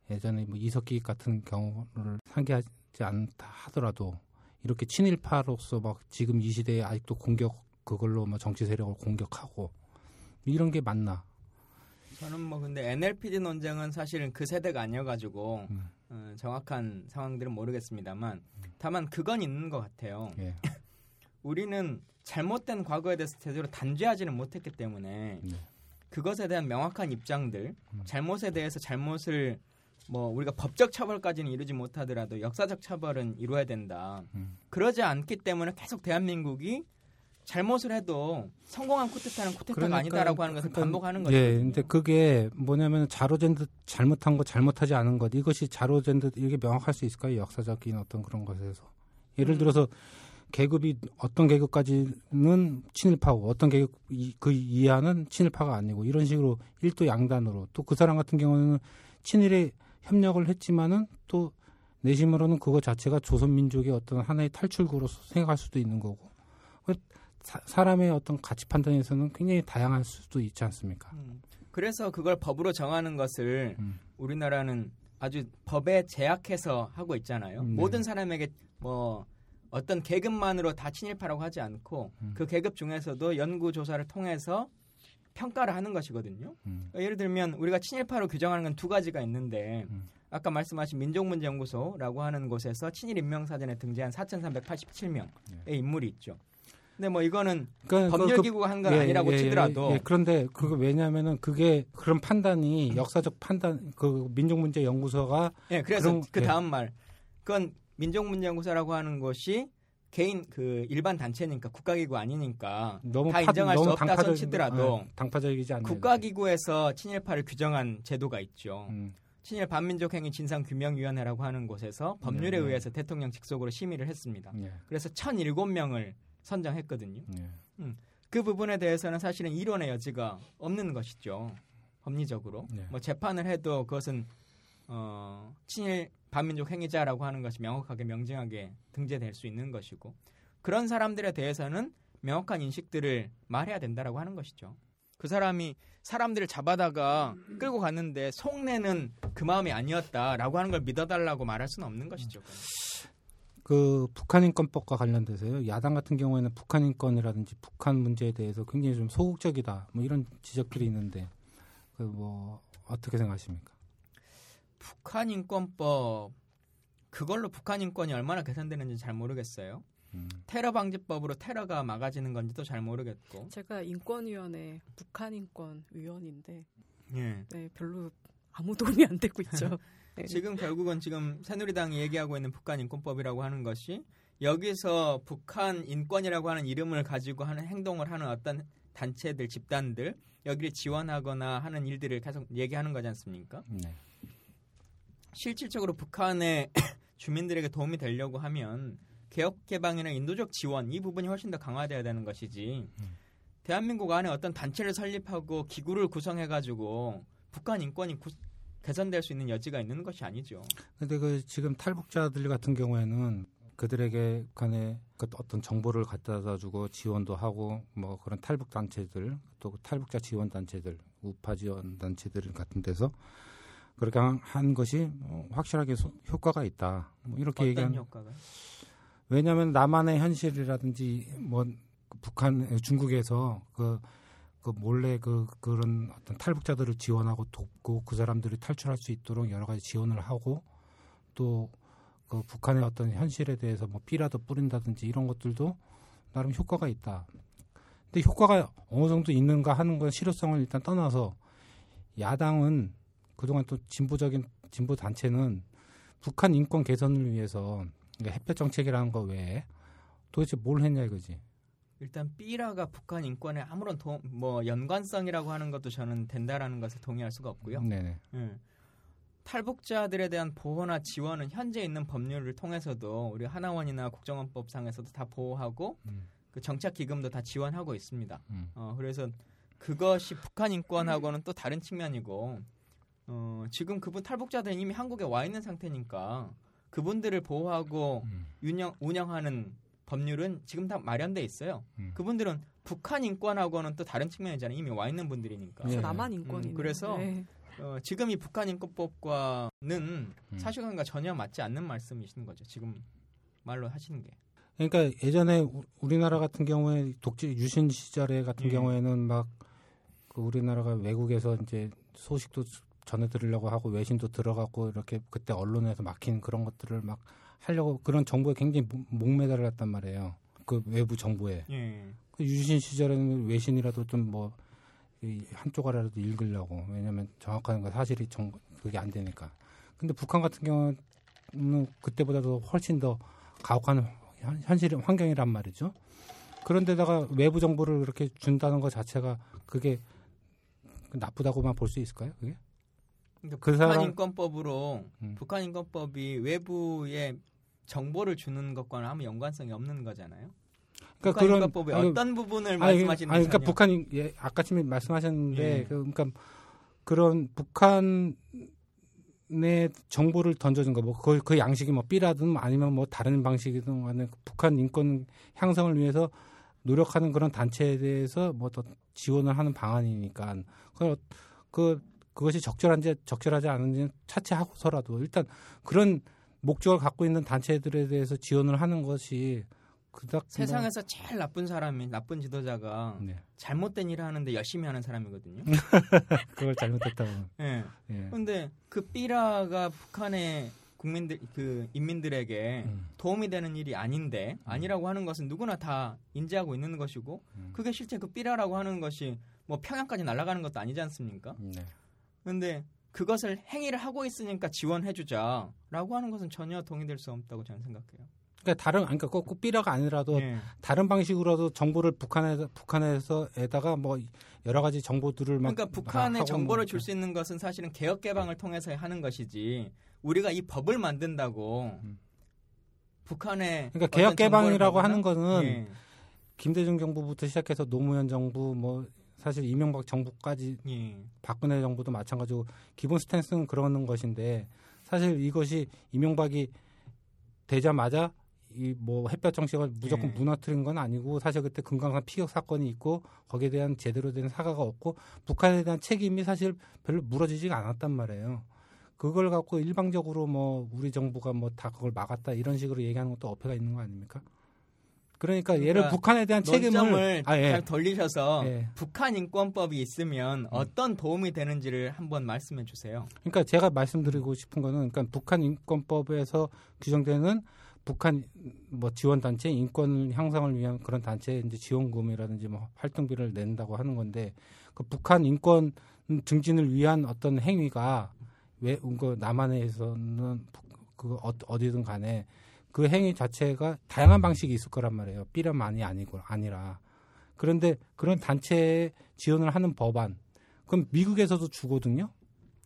예전에 뭐 이석기 같은 경우를 상기하지 않다 하더라도 이렇게 친일파로서 막 지금 이 시대에 아직도 공격 그걸로 뭐 정치 세력을 공격하고 이런 게 맞나? 저는 뭐 근데 NLPD 논쟁은 사실은 그 세대가 아니어가지고 음. 어, 정확한 상황들은 모르겠습니다만 다만 그건 있는 것 같아요. 예. 우리는 잘못된 과거에 대해서 제대로 단죄하지는 못했기 때문에 네. 그것에 대한 명확한 입장들, 음. 잘못에 대해서 잘못을 뭐 우리가 법적 처벌까지는 이루지 못하더라도 역사적 처벌은 이루어야 된다. 음. 그러지 않기 때문에 계속 대한민국이 잘못을 해도 성공한 쿠데타는 쿠데타가 그러니까, 아니다라고 하는 것을 그러니까, 반복하는 거죠. 예, 근데 그게 뭐냐면 자로젠 듯 잘못한 거 잘못하지 않은 것 이것이 자로젠 듯 이게 명확할 수 있을까요? 역사적인 어떤 그런 것에서 예를 음. 들어서 계급이 어떤 계급까지는 친일파고 어떤 계급 그 이하는 친일파가 아니고 이런 식으로 일도 양단으로 또 그 사람 같은 경우는 친일에 협력을 했지만은 또 내심으로는 그거 자체가 조선민족의 어떤 하나의 탈출구로 생각할 수도 있는 거고 사, 람의 어떤 가치 판단에서는 굉장히 다양할 수도 있지 않습니까? 음. 그래서 그걸 법으로 정하는 것을 음. 우리나라는 아주 법에 제약해서 하고 있잖아요. 음, 네. 모든 사람에게 뭐 어떤 계급만으로 다 친일파라고 하지 않고 음. 그 계급 중에서도 연구 조사를 통해서 평가를 하는 것이거든요. 음. 그러니까 예를 들면 우리가 친일파로 규정하는 건 두 가지가 있는데 음. 아까 말씀하신 민족문제연구소라고 하는 곳에서 친일 인명사전에 등재한 4,387명의 예. 인물이 있죠. 근데 뭐 이거는 그러니까 법률기구가 그, 한건 예, 아니라고 예, 예, 치더라도 예, 그런데 그거 왜냐하면은 그게 그런 판단이 역사적 판단 그 민족문제연구소가 예 그래서 그런, 그 다음 말 그건 민족문제연구소라고 하는 것이 개인 그 일반 단체니까 국가기구 아니니까 너무 다 파, 인정할 수 없다 손치더라도 네, 당파적이지 않는 국가기구에서 친일파를 규정한 제도가 있죠. 음. 친일 반민족행위 진상규명위원회라고 하는 곳에서 법률에 네, 네. 의해서 대통령 직속으로 심의를 했습니다. 네. 그래서 1,007명을 선정했거든요. 네. 음. 그 부분에 대해서는 사실은 이론의 여지가 없는 것이죠. 법리적으로. 네. 뭐 재판을 해도 그것은 어, 친일 반민족 행위자라고 하는 것이 명확하게 명징하게 등재될 수 있는 것이고 그런 사람들에 대해서는 명확한 인식들을 말해야 된다라고 하는 것이죠. 그 사람이 사람들을 잡아다가 끌고 갔는데 속내는 그 마음이 아니었다라고 하는 걸 믿어달라고 말할 수는 없는 것이죠. 그 북한 인권법과 관련돼서요. 야당 같은 경우에는 북한 인권이라든지 북한 문제에 대해서 굉장히 좀 소극적이다. 뭐 이런 지적들이 있는데 그 뭐 어떻게 생각하십니까? 북한 인권법 그걸로 북한 인권이 얼마나 개선되는지 잘 모르겠어요. 음. 테러 방지법으로 테러가 막아지는 건지도 잘 모르겠고. 제가 인권위원회 북한 인권 위원인데 예. 네, 별로 아무 도움이 안 되고 있죠. 네. 지금 결국은 지금 새누리당이 얘기하고 있는 북한 인권법이라고 하는 것이 여기서 북한 인권이라고 하는 이름을 가지고 하는 행동을 하는 어떤 단체들, 집단들 여기를 지원하거나 하는 일들을 계속 얘기하는 거지 않습니까? 네. 실질적으로 북한의 주민들에게 도움이 되려고 하면 개혁 개방이나 인도적 지원 이 부분이 훨씬 더 강화돼야 되는 것이지. 음. 대한민국 안에 어떤 단체를 설립하고 기구를 구성해 가지고 북한 인권이 구, 개선될 수 있는 여지가 있는 것이 아니죠. 근데 그 지금 탈북자들 같은 경우에는 그들에게 간에 그 어떤 정보를 갖다 주고 지원도 하고 뭐 그런 탈북 단체들 또 탈북자 지원 단체들 우파 지원 단체들 같은 데서 그렇게 한 것이 뭐 확실하게 소, 효과가 있다. 뭐 이렇게 얘기하는 효과가? 왜냐하면 남한의 현실이라든지 뭐 북한 중국에서 그, 그 몰래 그 그런 어떤 탈북자들을 지원하고 돕고 그 사람들이 탈출할 수 있도록 여러 가지 지원을 하고 또 그 북한의 어떤 현실에 대해서 뭐 삐라도 뿌린다든지 이런 것들도 나름 효과가 있다. 근데 효과가 어느 정도 있는가 하는 건 실효성을 일단 떠나서 야당은 그동안 또 진보적인 진보 단체는 북한 인권 개선을 위해서 그러니까 햇볕 정책이라는 거 외에 도대체 뭘 했냐 이거지. 일단 삐라가 북한 인권에 아무런 도, 뭐 연관성이라고 하는 것도 저는 된다라는 것을 동의할 수가 없고요. 네네. 음. 탈북자들에 대한 보호나 지원은 현재 있는 법률을 통해서도 우리 하나원이나 국정원법상에서도 다 보호하고 음. 그 정착 기금도 다 지원하고 있습니다. 음. 어, 그래서 그것이 북한 인권하고는 또 다른 측면이고 어, 지금 그분 탈북자들은 이미 한국에 와 있는 상태니까 그분들을 보호하고 음. 운영, 운영하는 법률은 지금 다 마련돼 있어요. 음. 그분들은 북한 인권하고는 또 다른 측면이잖아요. 이미 와 있는 분들이니까. 예. 남한 인권이 음, 그래서 네. 어, 지금 이 북한 인권법과는 음. 사실관계가 전혀 맞지 않는 말씀이신 거죠. 지금 말로 하시는 게. 그러니까 예전에 우- 우리나라 같은 경우에 독재 유신 시절에 같은 예. 경우에는 막 그 우리나라가 외국에서 이제 소식도 전해 드리려고 하고 외신도 들어가고 이렇게 그때 언론에서 막힌 그런 것들을 막 하려고 그런 정보에 굉장히 목- 목매달았단 말이에요. 그 외부 정보에. 예. 그 유신 시절에는 외신이라도 좀 뭐 한쪽이라도 읽으려고 왜냐하면 정확한 거 사실이 정 그게 안 되니까. 근데 북한 같은 경우는 그때보다도 훨씬 더 가혹한 현- 현실 환경이란 말이죠. 그런데다가 외부 정보를 그렇게 준다는 것 자체가 그게 나쁘다고만 볼 수 있을까요? 그게? 그 북한 사람- 인권법으로 음. 북한 인권법이 외부에 정보를 주는 것과는 아무 연관성이 없는 거잖아요. 그러니까 그런 아니, 어떤 부분을 말씀하시는 아니, 그러니까 거죠? 북한 인- 예, 아까 처음에 말씀하셨는데 예. 그, 그러니까 그런 북한의 정보를 던져준 거, 뭐, 그, 그 양식이 뭐, 삐라든 아니면 뭐, 다른 방식이든 간에 북한 인권 향상을 위해서 노력하는 그런 단체에 대해서 뭐, 더 지원을 하는 방안이니까, 그, 그, 그것이 적절한지, 적절하지 않은지는 차치하고서라도 일단 그런 목적을 갖고 있는 단체들에 대해서 지원을 하는 것이 그닥 세상에서 제일 나쁜 사람이 나쁜 지도자가 뭐, 네. 잘못된 일을 하는데 열심히 하는 사람이거든요. 그걸 잘못했다고. 예. 예. 근데 그 삐라가 북한의 국민들 그 인민들에게 음. 도움이 되는 일이 아닌데 아니라고 하는 것은 누구나 다 인지하고 있는 것이고 음. 그게 실제 그 삐라라고 하는 것이 뭐 평양까지 날아가는 것도 아니지 않습니까? 네. 근데 그것을 행위를 하고 있으니까 지원해주자라고 하는 것은 전혀 동의될 수 없다고 저는 생각해요. 그러니까 다른 그러니까 꼭, 꼭 삐라가 아니라도 예. 다른 방식으로도 정보를 북한에서 북한에서에다가 뭐 여러 가지 정보들을 막 그러니까 북한에 정보를 뭐줄수 있는 것은 사실은 개혁 개방을 통해서 하는 것이지 우리가 이 법을 만든다고 음. 북한에 그러니까 개혁 개방이라고 하는? 거는 예. 김대중 정부부터 시작해서 노무현 정부 뭐 사실 이명박 정부까지 예. 박근혜 정부도 마찬가지고 기본 스탠스는 그러는 것인데 사실 이것이 이명박이 되자마자 이 뭐 햇볕 정책을 무조건 예. 무너뜨린 건 아니고 사실 그때 금강산 피격 사건이 있고 거기에 대한 제대로 된 사과가 없고 북한에 대한 책임이 사실 별로 물어지지가 않았단 말이에요. 그걸 갖고 일방적으로 뭐 우리 정부가 뭐 다 그걸 막았다 이런 식으로 얘기하는 것도 어폐가 있는 거 아닙니까? 그러니까, 얘를 그러니까 북한에 대한 책임을 아, 예. 잘 돌리셔서 예. 북한 인권법이 있으면 어떤 도움이 되는지를 한번 말씀해 주세요. 그러니까 제가 말씀드리고 싶은 거는 그러니까 북한 인권법에서 규정되는 북한 뭐 지원 단체 인권 향상을 위한 그런 단체 이제 지원금이라든지 뭐 활동비를 낸다고 하는 건데 그 북한 인권 증진을 위한 어떤 행위가 왜 그 남한에서는 그 어- 어디든 간에 그 행위 자체가 다양한 방식이 있을 거란 말이에요. 삐라만이 아니고 아니라 그런데 그런 단체에 지원을 하는 법안 그럼 미국에서도 주거든요.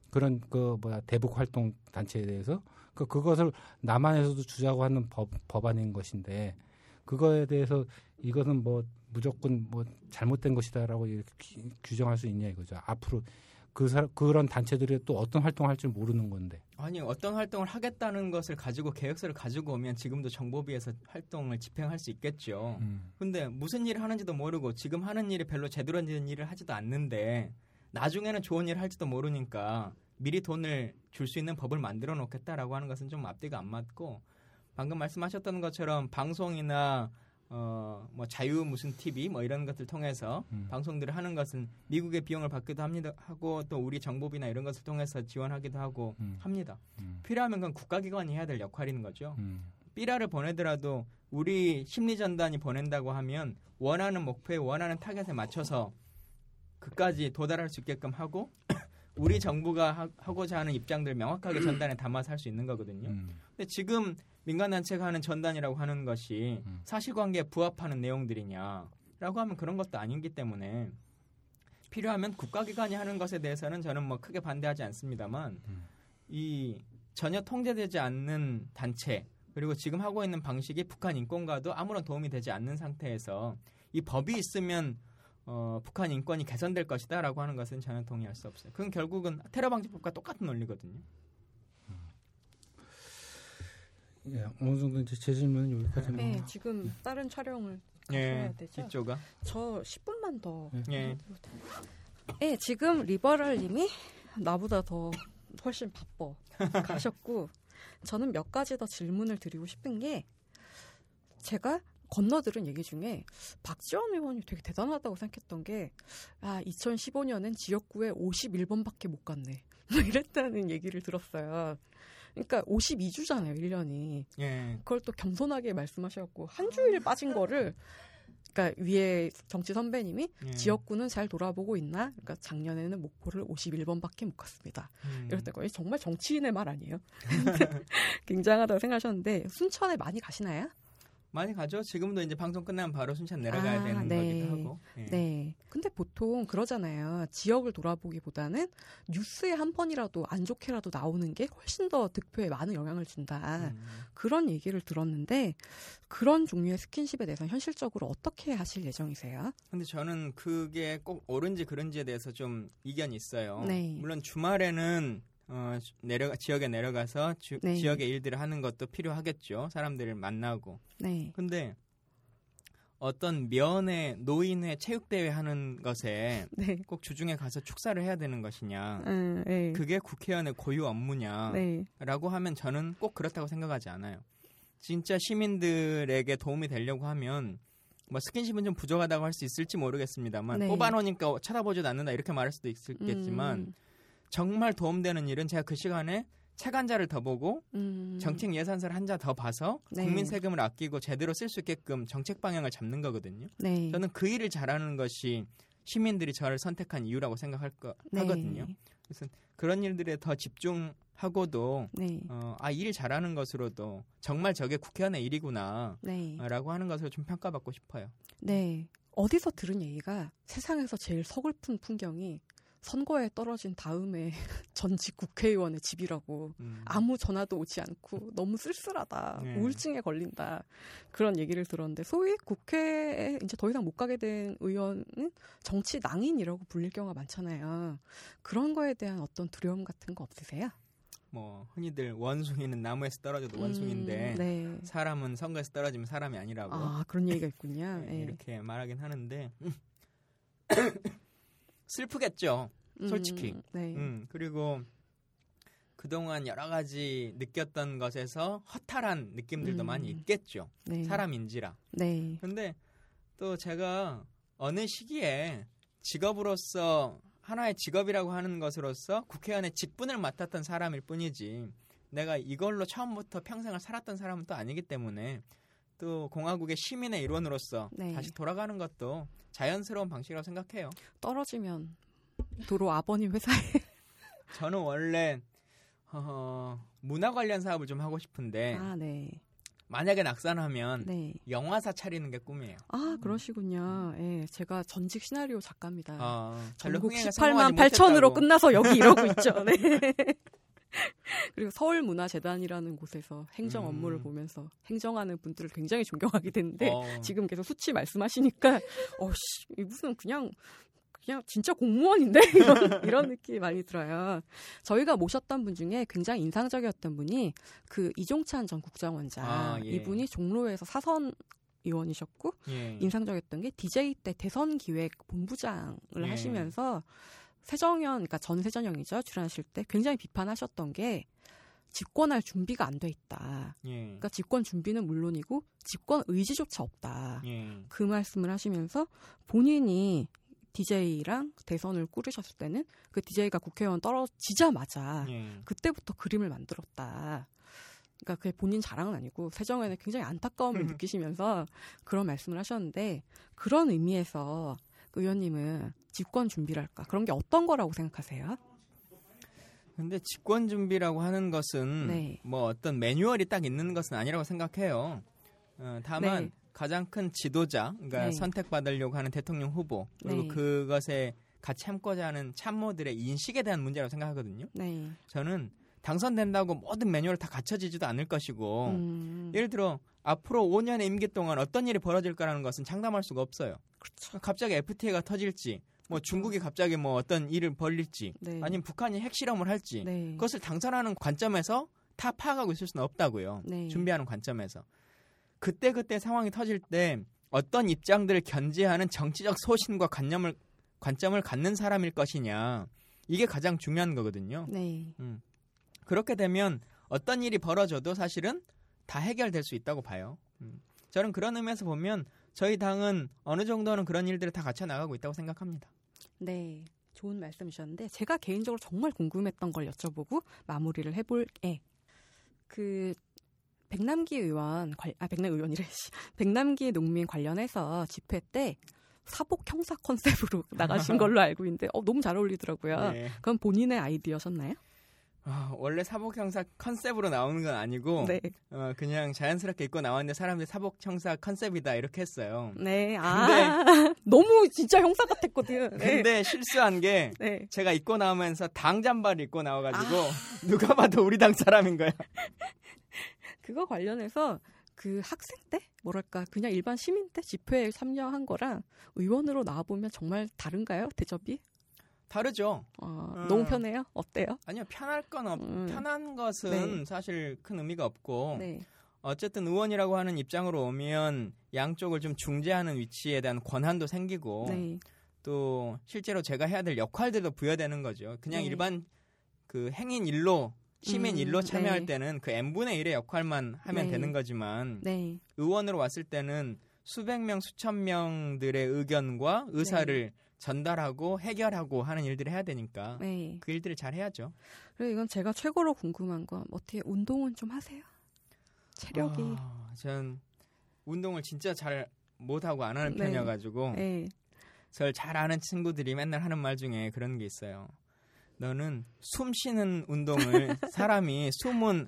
그런 그 뭐야 대북 활동 단체에 대해서 그 그것을 남한에서도 주자고 하는 법 법안인 것인데 그거에 대해서 이것은 뭐 무조건 뭐 잘못된 것이다라고 이렇게 규- 규정할 수 있냐 이거죠. 앞으로 그 사람 그런 단체들이 또 어떤 활동을 할줄 모르는 건데. 아니 어떤 활동을 하겠다는 것을 가지고 계획서를 가지고 오면 지금도 정보비에서 활동을 집행할 수 있겠죠. 근데 무슨 일을 하는지도 모르고 지금 하는 일이 별로 제대로 된 일을 하지도 않는데 나중에는 좋은 일을 할지도 모르니까 미리 돈을 줄 수 있는 법을 만들어 놓겠다라고 하는 것은 좀 앞뒤가 안 맞고 방금 말씀하셨던 것처럼 방송이나 어 뭐 자유 무슨 TV 뭐 이런 것들 통해서 음. 방송들을 하는 것은 미국의 비용을 받기도 합니다 하고 또 우리 정보비나 이런 것을 통해서 지원하기도 하고 음. 합니다. 음. 필요하면 그건 국가기관이 해야 될 역할인 거죠. 음. 삐라를 보내더라도 우리 심리 전단이 보낸다고 하면 원하는 목표에 원하는 타겟에 맞춰서 그까지 도달할 수 있게끔 하고 우리 정부가 하, 고자 하는 입장들 명확하게 전단에 담아서 할 수 있는 거거든요. 음. 근데 지금 민간 단체가 하는 전단이라고 하는 것이 음. 사실관계에 부합하는 내용들이냐라고 하면 그런 것도 아니기 때문에 필요하면 국가기관이 하는 것에 대해서는 저는 뭐 크게 반대하지 않습니다만 음. 이 전혀 통제되지 않는 단체 그리고 지금 하고 있는 방식이 북한 인권과도 아무런 도움이 되지 않는 상태에서 이 법이 있으면 어, 북한 인권이 개선될 것이다라고 하는 것은 저는 동의할 수 없어요. 그건 결국은 테러 방지법과 똑같은 논리거든요. 예, 어느 정도 이제 제 질문은 여기까지. 네, 지금 다른 촬영을 예, 되죠. 이쪽아. 저 10분만 더. 예. 예, 지금 리버럴님이 나보다 더 훨씬 바빠 가셨고 저는 몇 가지 더 질문을 드리고 싶은 게 제가 건너들은 얘기 중에 박지원 의원이 되게 대단하다고 생각했던 게, 아, 2015년엔 지역구에 51번밖에 못 갔네. 뭐 이랬다는 얘기를 들었어요. 그러니까 52주잖아요, 1년이. 예. 그걸 또 겸손하게 말씀하셨고, 한 주일 빠진 거를, 그러니까 위에 정치 선배님이 예. 지역구는 잘 돌아보고 있나? 그러니까 작년에는 목포를 51번밖에 못 갔습니다. 음. 이럴 때거 정말 정치인의 말 아니에요? 굉장하다고 생각하셨는데 순천에 많이 가시나요? 많이 가죠. 지금도 이제 방송 끝나면 바로 순천 내려가야 아, 되는 네. 거기도 하고. 네. 네. 근데 보통 그러잖아요. 지역을 돌아보기보다는 뉴스에 한 번이라도 안 좋게라도 나오는 게 훨씬 더 득표에 많은 영향을 준다. 음. 그런 얘기를 들었는데 그런 종류의 스킨십에 대해서 현실적으로 어떻게 하실 예정이세요? 근데 저는 그게 꼭 옳은지 그른지에 대해서 좀 이견이 있어요. 네. 물론 주말에는 어, 내려 지역에 내려가서 주, 네. 지역의 일들을 하는 것도 필요하겠죠. 사람들을 만나고. 네. 근데 어떤 면의 노인의 체육대회 하는 것에 네. 꼭 주중에 가서 축사를 해야 되는 것이냐. 음, 네. 그게 국회의원의 고유 업무냐. 네. 라고 하면 저는 꼭 그렇다고 생각하지 않아요. 진짜 시민들에게 도움이 되려고 하면 뭐 스킨십은 좀 부족하다고 할 수 있을지 모르겠습니다만 네. 뽑아놓으니까 쳐다보지도 않는다 이렇게 말할 수도 있겠지만 음. 정말 도움되는 일은 제가 그 시간에 책 한 자를 더 보고 음. 정책 예산서를 한 자 더 봐서 네. 국민 세금을 아끼고 제대로 쓸 수 있게끔 정책 방향을 잡는 거거든요. 네. 저는 그 일을 잘하는 것이 시민들이 저를 선택한 이유라고 생각할 거 네. 하거든요. 그래서 그런 일들에 더 집중하고도 네. 어, 아일 잘하는 것으로도 정말 저게 국회의원의 일이구나라고 네. 하는 것을 좀 평가받고 싶어요. 네. 어디서 들은 얘기가 세상에서 제일 서글픈 풍경이 선거에 떨어진 다음에 전직 국회의원의 집이라고 음. 아무 전화도 오지 않고 너무 쓸쓸하다 네. 우울증에 걸린다 그런 얘기를 들었는데 소위 국회에 이제 더 이상 못 가게 된 의원은 정치 낭인이라고 불릴 경우가 많잖아요 그런 거에 대한 어떤 두려움 같은 거 없으세요? 뭐 흔히들 원숭이는 나무에서 떨어져도 음, 원숭인데 네. 사람은 선거에서 떨어지면 사람이 아니라고 아 그런 얘기가 있군요 네, 네. 이렇게 말하긴 하는데 슬프겠죠. 솔직히. 음, 네. 음, 그리고 그동안 여러 가지 느꼈던 것에서 허탈한 느낌들도 음. 많이 있겠죠. 네. 사람인지라. 네. 근데 또 제가 어느 시기에 직업으로서 하나의 직업이라고 하는 것으로서 국회의원의 직분을 맡았던 사람일 뿐이지 내가 이걸로 처음부터 평생을 살았던 사람은 또 아니기 때문에 또 공화국의 시민의 일원으로서 네. 다시 돌아가는 것도 자연스러운 방식이라고 생각해요. 떨어지면 도로 아버님 회사에. 저는 원래 어, 문화 관련 사업을 좀 하고 싶은데 아, 네. 만약에 낙산하면 네. 영화사 차리는 게 꿈이에요. 아 그러시군요. 예, 네, 제가 전직 시나리오 작가입니다. 어, 전국 18만 8천으로 끝나서 여기 이러고 있죠. 네. 그리고 서울문화재단이라는 곳에서 행정 음. 업무를 보면서 행정하는 분들을 굉장히 존경하게 됐는데 어. 지금 계속 수치 말씀하시니까 어씨 무슨 그냥 그냥 진짜 공무원인데 이런, 이런 느낌이 많이 들어요. 저희가 모셨던 분 중에 굉장히 인상적이었던 분이 그 이종찬 전 국정원장 아, 예. 이분이 종로에서 사선 의원이셨고 예. 인상적이었던 게 DJ 때 대선 기획 본부장을 예. 하시면서 세정연 그러니까 전 세전영이죠 출연하실 때 굉장히 비판하셨던 게 집권할 준비가 안 돼 있다. 예. 그러니까 집권 준비는 물론이고 집권 의지조차 없다. 예. 그 말씀을 하시면서 본인이 DJ랑 대선을 꾸리셨을 때는 그 DJ가 국회의원 떨어지자마자 예. 그때부터 그림을 만들었다. 그러니까 그게 본인 자랑은 아니고 세정에는 굉장히 안타까움을 음. 느끼시면서 그런 말씀을 하셨는데 그런 의미에서 의원님은 집권 준비랄까 그런 게 어떤 거라고 생각하세요? 근데 집권 준비라고 하는 것은 네. 뭐 어떤 매뉴얼이 딱 있는 것은 아니라고 생각해요. 어, 다만 네. 가장 큰 지도자, 그러니까 네. 선택받으려고 하는 대통령 후보 그리고 네. 그것에 같이 참고자 하는 참모들의 인식에 대한 문제라고 생각하거든요. 네. 저는 당선된다고 모든 매뉴얼 다 갖춰지지도 않을 것이고 음, 예를 들어 앞으로 5년의 임기 동안 어떤 일이 벌어질 까라는 것은 장담할 수가 없어요. 그렇죠. 갑자기 FTA가 터질지, 뭐 중국이 갑자기 뭐 어떤 일을 벌릴지, 네. 아니면 북한이 핵실험을 할지, 네. 그것을 당선하는 관점에서 다 파악하고 있을 수는 없다고요. 네. 준비하는 관점에서. 그때 그때 상황이 터질 때 어떤 입장들을 견제하는 정치적 소신과 관념을 관점을 갖는 사람일 것이냐 이게 가장 중요한 거거든요. 네. 그렇게 되면 어떤 일이 벌어져도 사실은 다 해결될 수 있다고 봐요. 음. 저는 그런 의미에서 보면 저희 당은 어느 정도는 그런 일들을 다 갖춰 나가고 있다고 생각합니다. 네. 좋은 말씀이셨는데 제가 개인적으로 정말 궁금했던 걸 여쭤보고 마무리를 해볼게. 그 백남기 의원 관- 아 백남 의원이래. 씨. 백남기 농민 관련해서 집회 때 사복 형사 컨셉으로 나가신 걸로 알고 있는데 어, 너무 잘 어울리더라고요. 네. 그건 본인의 아이디어셨나요? 아, 원래 사복 형사 컨셉으로 나오는 건 아니고 네. 어, 그냥 자연스럽게 입고 나왔는데 사람들이 사복 형사 컨셉이다 이렇게 했어요. 네. 아 너무 진짜 형사 같았거든요. 네. 근데 실수한 게 네. 제가 입고 나오면서 당 잠바를 입고 나와가지고 누가 봐도 우리 당 사람인 거야. 그거 관련해서 그 학생 때 뭐랄까 그냥 일반 시민 때 집회에 참여한 거랑 의원으로 나와 보면 정말 다른가요 대접이? 다르죠. 어, 음. 너무 편해요? 어때요? 아니요 편할 건 없. 음. 편한 것은 네. 사실 큰 의미가 없고 네, 어쨌든 의원이라고 하는 입장으로 오면 양쪽을 좀 중재하는 위치에 대한 권한도 생기고 네, 또 실제로 제가 해야 될 역할들도 부여되는 거죠. 그냥 네. 일반 그 행인 일로 시민 음, 일로 참여할 네. 때는 그 n분의 1의 역할만 하면 네. 되는 거지만 네, 의원으로 왔을 때는 수백 명, 수천 명들의 의견과 의사를 전달하고 해결하고 하는 일들을 해야 되니까 네. 그 일들을 잘 해야죠. 그리고 이건 제가 최고로 궁금한 건 어떻게 운동은 좀 하세요? 체력이. 아, 전 운동을 진짜 잘 못하고 안 하는 네. 편이어가지고 네. 저를 잘 아는 친구들이 맨날 하는 말 중에 그런 게 있어요. 너는 숨 쉬는 운동을 사람이 숨은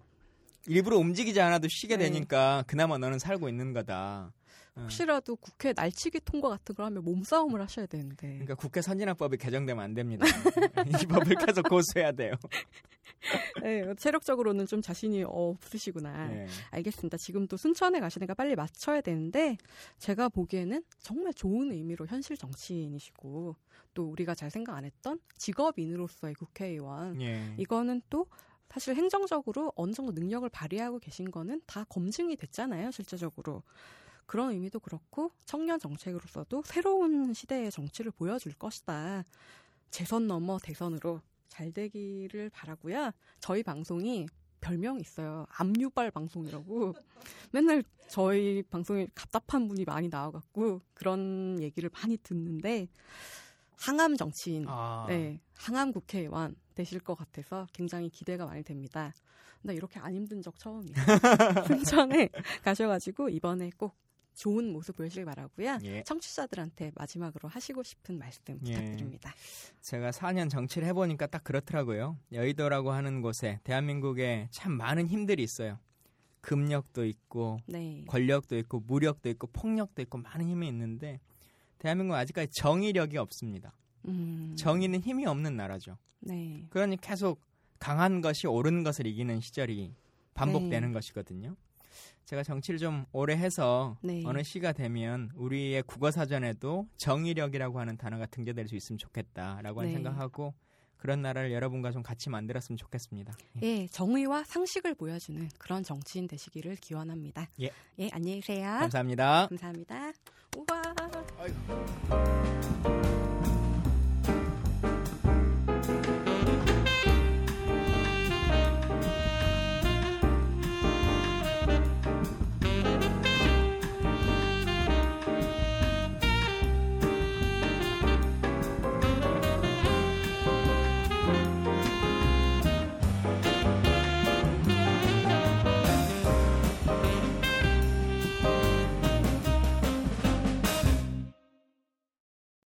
일부러 움직이지 않아도 쉬게 네. 되니까 그나마 너는 살고 있는 거다. 어. 혹시라도 국회 날치기 통과 같은 걸 하면 몸싸움을 하셔야 되는데. 그러니까 국회 선진화법이 개정되면 안 됩니다. 이 법을 계속 고수해야 돼요. 네, 체력적으로는 좀 자신이 없으시구나. 네. 알겠습니다. 지금 또 순천에 가시니까 빨리 맞춰야 되는데 제가 보기에는 정말 좋은 의미로 현실 정치인이시고 또 우리가 잘 생각 안 했던 직업인으로서의 국회의원 예. 이거는 또 사실 행정적으로 어느 정도 능력을 발휘하고 계신 거는 다 검증이 됐잖아요, 실제적으로. 그런 의미도 그렇고 청년 정책으로서도 새로운 시대의 정치를 보여줄 것이다. 재선 넘어 대선으로 잘 되기를 바라고요. 저희 방송이 별명이 있어요. 압류발 방송이라고. 맨날 저희 방송에 답답한 분이 많이 나와갖고 그런 얘기를 많이 듣는데 항암 정치인, 아, 네, 항암 국회의원 되실 것 같아서 굉장히 기대가 많이 됩니다. 나 이렇게 안 힘든 적 처음이에요. 순천에 가셔가지고 이번에 꼭 좋은 모습 보여주길 바라고요. 예. 청취자들한테 마지막으로 하시고 싶은 말씀 예. 부탁드립니다. 제가 4년 정치를 해보니까 딱 그렇더라고요. 여의도라고 하는 곳에 대한민국에 참 많은 힘들이 있어요. 금력도 있고 네. 권력도 있고 무력도 있고 폭력도 있고 많은 힘이 있는데 대한민국은 아직까지 정의력이 없습니다. 음, 정의는 힘이 없는 나라죠. 네. 그러니 계속 강한 것이 옳은 것을 이기는 시절이 반복되는 네. 것이거든요. 제가 정치를 좀 오래 해서 네. 어느 시가 되면 우리의 국어 사전에도 정의력이라고 하는 단어가 등재될 수 있으면 좋겠다라고 네. 생각하고 그런 나라를 여러분과 좀 같이 만들었으면 좋겠습니다. 예. 예, 정의와 상식을 보여주는 그런 정치인 되시기를 기원합니다. 예. 예, 안녕히 계세요. 감사합니다. 감사합니다. 우와. 아이고.